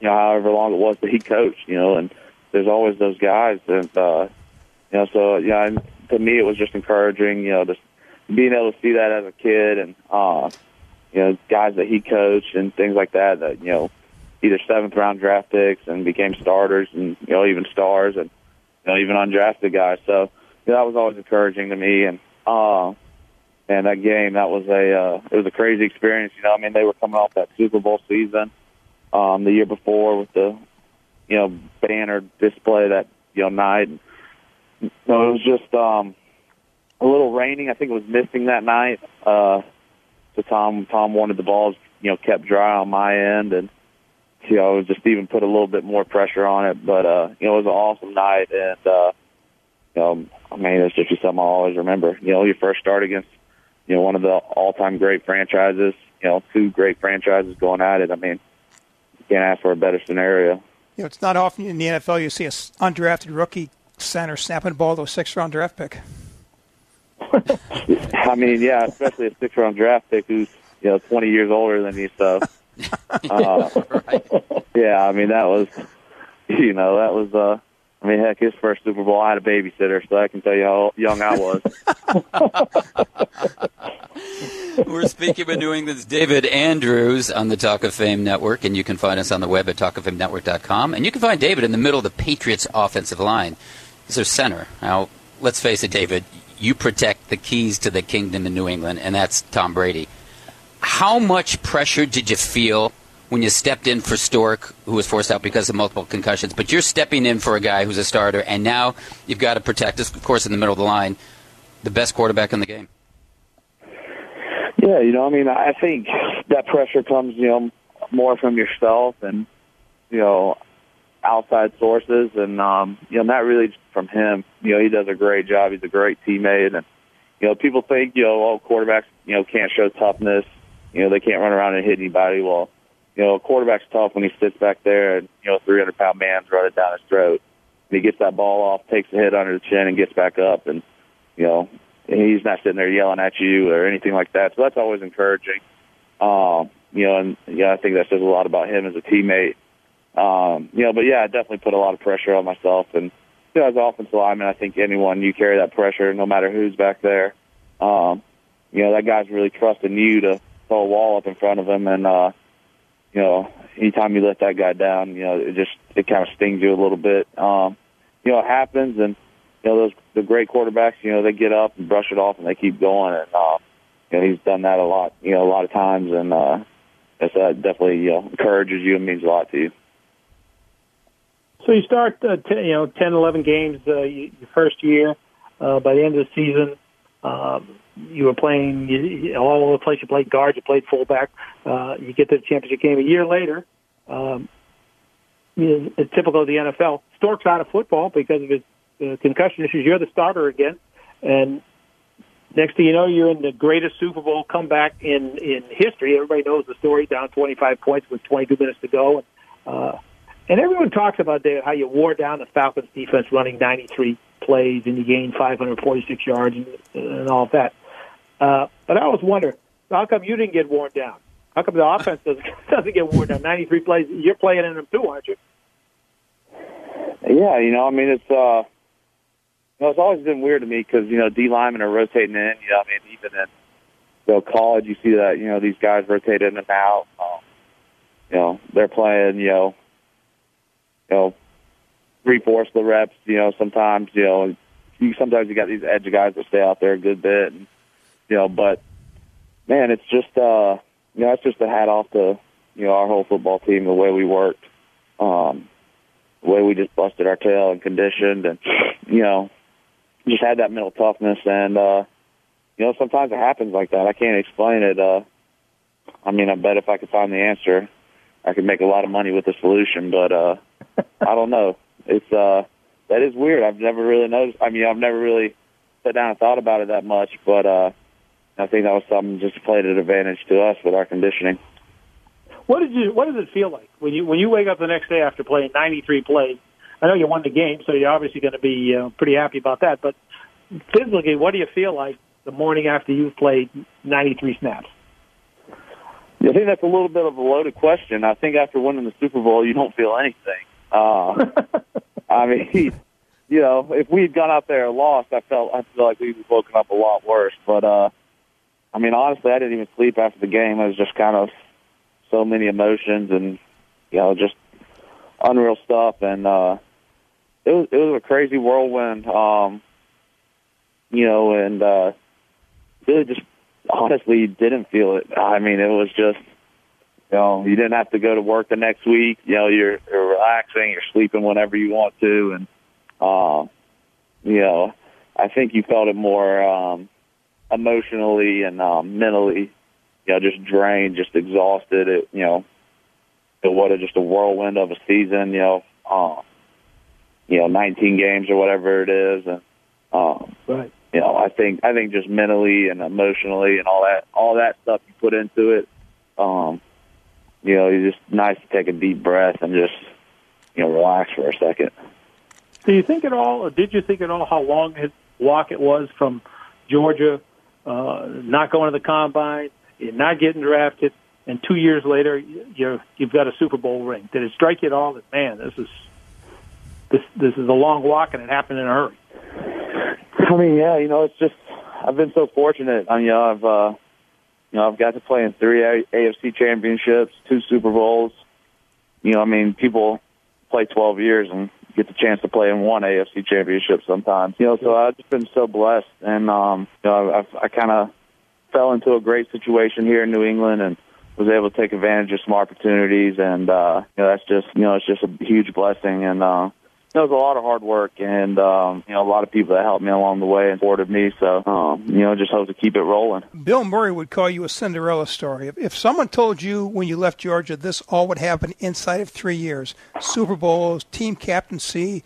Speaker 8: you know, however long it was that he coached, you know, and there's always those guys, and uh, you know, so yeah, and to me it was just encouraging, you know, just being able to see that as a kid, and uh, you know, guys that he coached and things like that, that you know, either seventh round draft picks and became starters and you know even stars and you know even undrafted guys. So you know, that was always encouraging to me. And uh, and that game that was a uh, it was a crazy experience. You know, I mean they were coming off that Super Bowl season um, the year before with the you know banner display that you know night. So it was just um, a little raining. I think it was misting that night. Uh, so Tom Tom wanted the balls you know kept dry on my end and you know, just even put a little bit more pressure on it. But uh, you know, it was an awesome night, and uh, you know, I mean, it's just something I'll always remember. You know, your first start against you know one of the all-time great franchises. You know, two great franchises going at it. I mean, you can't ask for a better scenario.
Speaker 5: You know, it's not often in the NFL you see a undrafted rookie center snapping the ball to a six-round draft pick.
Speaker 8: I mean, yeah, especially a six-round draft pick who's you know 20 years older than you. So uh, right. Yeah, I mean that was, you know, that was. uh I mean, heck, his first Super Bowl, I had a babysitter, so I can tell you how young I was.
Speaker 3: We're speaking with New England's David Andrews on the Talk of Fame Network, and you can find us on the web at talkoffamenetwork.com. And you can find David in the middle of the Patriots' offensive line. He's their center. Now, let's face it, David, you protect the keys to the kingdom in New England, and that's Tom Brady. How much pressure did you feel when you stepped in for Stork, who was forced out because of multiple concussions? But you're stepping in for a guy who's a starter, and now you've got to protect, of course, in the middle of the line, the best quarterback in the game.
Speaker 8: Yeah, you know, I mean, I think that pressure comes, you know, more from yourself and, you know, outside sources, and um, you know, not really from him. You know, he does a great job. He's a great teammate, and you know, people think, you know, oh, quarterbacks, you know, can't show toughness you know, they can't run around and hit anybody. Well, you know, a quarterback's tough when he sits back there and, you know, 300 pound man's running down his throat. And he gets that ball off, takes a hit under the chin and gets back up. And, you know, he's not sitting there yelling at you or anything like that. So that's always encouraging. Um, you know, and yeah, I think that says a lot about him as a teammate. Um, you know, but yeah, I definitely put a lot of pressure on myself. And you know, as an offensive lineman, I think anyone you carry that pressure, no matter who's back there. Um, you know, that guy's really trusting you to throw a wall up in front of him, and uh, you know, anytime you let that guy down, you know, it just it kind of stings you a little bit. Um, you know, it happens, and you know those the great quarterbacks, you know, they get up and brush it off and they keep going, and uh, you know, he's done that a lot, you know, a lot of times, and uh, it's uh, definitely you know encourages you and means a lot to you.
Speaker 4: So you start, uh, t- you know, 10, 11 games uh, your first year. Uh, by the end of the season, um, you were playing you, all over the place. You played guard, you played fullback. Uh, you get to the championship game a year later. Um, you know, typical of the NFL. Stork's out of football because of his uh, concussion issues. You're the starter again, and next thing you know, you're in the greatest Super Bowl comeback in in history. Everybody knows the story. Down 25 points with 22 minutes to go. And, uh, and everyone talks about the, how you wore down the Falcons defense running 93 plays and you gained 546 yards and, and all of that. Uh, but I always wonder, how come you didn't get worn down? How come the offense doesn't, doesn't get worn down? 93 plays, you're playing in them too, aren't you?
Speaker 8: Yeah, you know, I mean, it's, uh, you know, it's always been weird to me because, you know, D linemen are rotating in, you know, I mean, even in, you know, college, you see that, you know, these guys rotate in and out. Um, you know, they're playing, you know, you know, three fourths the reps. You know, sometimes you know, you sometimes you got these edge guys that stay out there a good bit, and you know, but man, it's just uh, you know, it's just a hat off to you know our whole football team, the way we worked, um, the way we just busted our tail and conditioned, and you know, just had that mental toughness, and uh, you know, sometimes it happens like that. I can't explain it. Uh, I mean, I bet if I could find the answer, I could make a lot of money with the solution, but uh, I don't know. It's uh, that is weird. I've never really noticed. I mean, I've never really sat down and thought about it that much, but uh, I think that was something just played an advantage to us with our conditioning.
Speaker 4: What did you? What does it feel like when you when you wake up the next day after playing 93 plays? I know you won the game, so you're obviously going to be uh, pretty happy about that. But physically, what do you feel like the morning after you've played 93 snaps?
Speaker 8: I think that's a little bit of a loaded question. I think after winning the Super Bowl, you don't feel anything. Uh, I mean, you know, if we had gone out there and lost, I felt I feel like we'd have woken up a lot worse. But uh, I mean, honestly, I didn't even sleep after the game. It was just kind of so many emotions and you know just unreal stuff, and uh, it was it was a crazy whirlwind. Um, you know, and uh, really just honestly didn't feel it. I mean, it was just, you know, you didn't have to go to work the next week. You know, you're, you're relaxing, you're sleeping whenever you want to, and, uh, you know, I think you felt it more um, emotionally and um, mentally, you know, just drained, just exhausted. It, you know, it was just a whirlwind of a season. You know, uh, you know, 19 games or whatever it is, and um,
Speaker 4: right
Speaker 8: you know, I think I think just mentally and emotionally and all that all that stuff you put into it, um, you know, it's just nice to take a deep breath and just you know relax for a second.
Speaker 4: Do you think at all, or did you think at all, how long his walk it was from Georgia, uh, not going to the combine, not getting drafted, and two years later you're you've got a Super Bowl ring? Did it strike you at all that man, this is this this is a long walk and it happened in a hurry?
Speaker 8: I mean, yeah, you know, it's just I've been so fortunate. I mean, you know, I've uh, you know I've got to play in three AFC championships, two Super Bowls. You know, I mean, people play 12 years and get the chance to play in one AFC championship sometimes. You know, so I've just been so blessed, and um, you know, I've, I kind of fell into a great situation here in New England and was able to take advantage of some opportunities, and uh, you know, that's just you know, it's just a huge blessing, and uh, it was a lot of hard work and um, you know a lot of people that helped me along the way and supported me. So um, you know, just hope to keep it rolling.
Speaker 5: Bill Murray would call you a Cinderella story. If, if someone told you when you left Georgia this all would happen inside of three years, Super Bowls, team captaincy,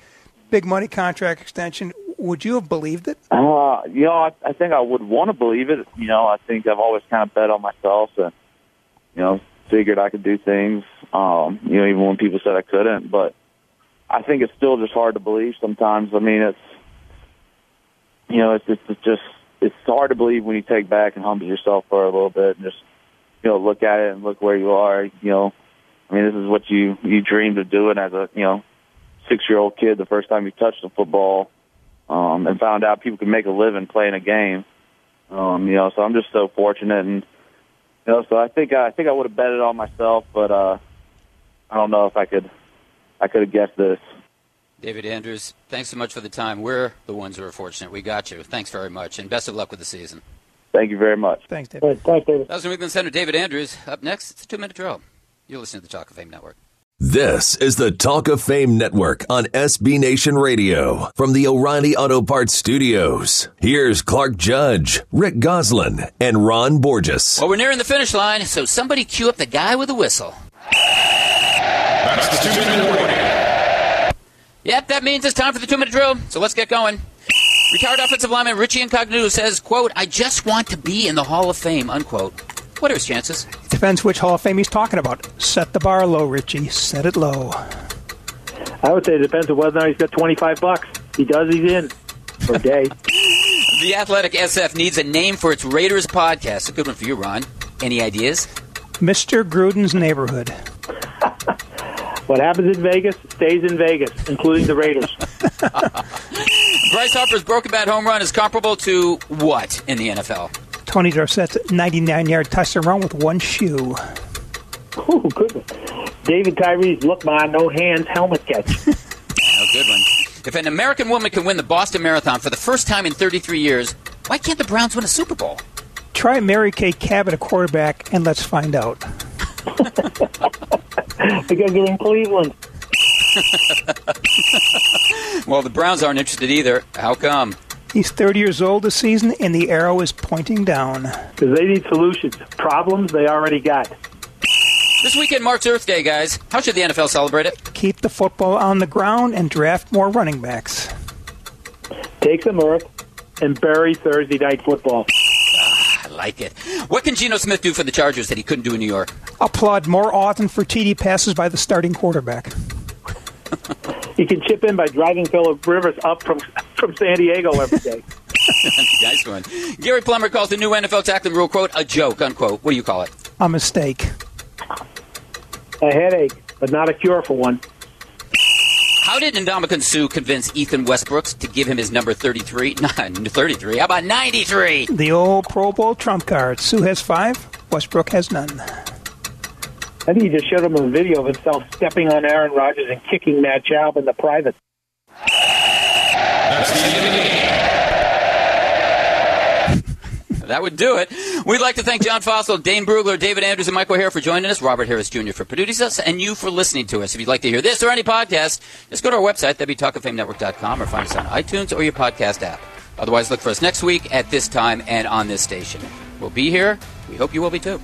Speaker 5: big money contract extension, would you have believed it?
Speaker 8: Uh, you know, I, I think I would want to believe it. You know, I think I've always kind of bet on myself and you know figured I could do things. Um, you know, even when people said I couldn't, but I think it's still just hard to believe sometimes. I mean, it's you know, it's it's, just it's hard to believe when you take back and humble yourself for a little bit and just you know look at it and look where you are. You know, I mean, this is what you you dreamed of doing as a you know six year old kid the first time you touched the football, um, and found out people can make a living playing a game. Um, you know, so I'm just so fortunate, and you know, so I think I think I would have bet it on myself, but uh, I don't know if I could I could have guessed this.
Speaker 3: David Andrews, thanks so much for the time. We're the ones who are fortunate. We got you. Thanks very much, and best of luck with the season.
Speaker 8: Thank you very much.
Speaker 5: Thanks, David.
Speaker 4: Thanks, David.
Speaker 3: That was New England Senator David Andrews. Up next, it's a two-minute drill. You're listening to the Talk of Fame Network.
Speaker 1: This is the Talk of Fame Network on SB Nation Radio from the O'Reilly Auto Parts Studios. Here's Clark Judge, Rick Gosselin, and Ron Borges.
Speaker 3: Well, we're nearing the finish line, so somebody cue up the guy with the whistle.
Speaker 9: That's the two-minute warning.
Speaker 3: Yep, that means it's time for the two-minute drill. So let's get going. Retired offensive lineman Richie Incognito says, "quote I just want to be in the Hall of Fame." Unquote. What are his chances?
Speaker 5: Depends which Hall of Fame he's talking about. Set the bar low, Richie. Set it low.
Speaker 4: I would say it depends on whether or not he's got 25 bucks. He does, he's in for a day.
Speaker 3: The Athletic SF needs a name for its Raiders podcast. A good one for you, Ron. Any ideas?
Speaker 5: Mr. Gruden's neighborhood.
Speaker 4: What happens in Vegas stays in Vegas, including the Raiders.
Speaker 3: Bryce Harper's broken bat home run is comparable to what in the NFL?
Speaker 5: Tony Dorsett's 99-yard touchdown run with one shoe.
Speaker 4: Oh, goodness. David Tyree's look my no hands helmet catch.
Speaker 3: Oh, good one. If an American woman can win the Boston Marathon for the first time in 33 years, why can't the Browns win a Super Bowl?
Speaker 5: Try Mary Kay Cabot, a quarterback, and let's find out.
Speaker 4: because they're in Cleveland.
Speaker 3: Well, the Browns aren't interested either. How come?
Speaker 5: He's 30 years old this season, and the arrow is pointing down.
Speaker 4: Because they need solutions. Problems they already got.
Speaker 3: This weekend marks Earth Day, guys. How should the NFL celebrate it?
Speaker 5: Keep the football on the ground and draft more running backs.
Speaker 4: Take some earth and bury Thursday night football.
Speaker 3: I like it. What can Geno Smith do for the Chargers that he couldn't do in New York?
Speaker 5: Applaud more often for TD passes by the starting quarterback.
Speaker 4: He can chip in by driving Philip Rivers up from from San Diego every day.
Speaker 3: nice one. Gary Plummer calls the new NFL tackling rule, quote, a joke, unquote. What do you call it?
Speaker 5: A mistake.
Speaker 4: A headache, but not a cure for one.
Speaker 3: How did Ndamukong Suh convince Ethan Westbrooks to give him his number 33? Not 33. How about 93?
Speaker 5: The old Pro Bowl trump card. Suh has five, Westbrook has none.
Speaker 4: I think he just showed him a video of himself stepping on Aaron Rodgers and kicking Matt Schaub in the private.
Speaker 9: That's the end of the game.
Speaker 3: That would do it. We'd like to thank John Fassel, Dane Brugler, David Andrews, and Michael Hare for joining us, Robert Harris Jr. for producing us, and you for listening to us. If you'd like to hear this or any podcast, just go to our website, wtalkoffamenetwork.com, or find us on iTunes or your podcast app. Otherwise, look for us next week at this time and on this station. We'll be here. We hope you will be too.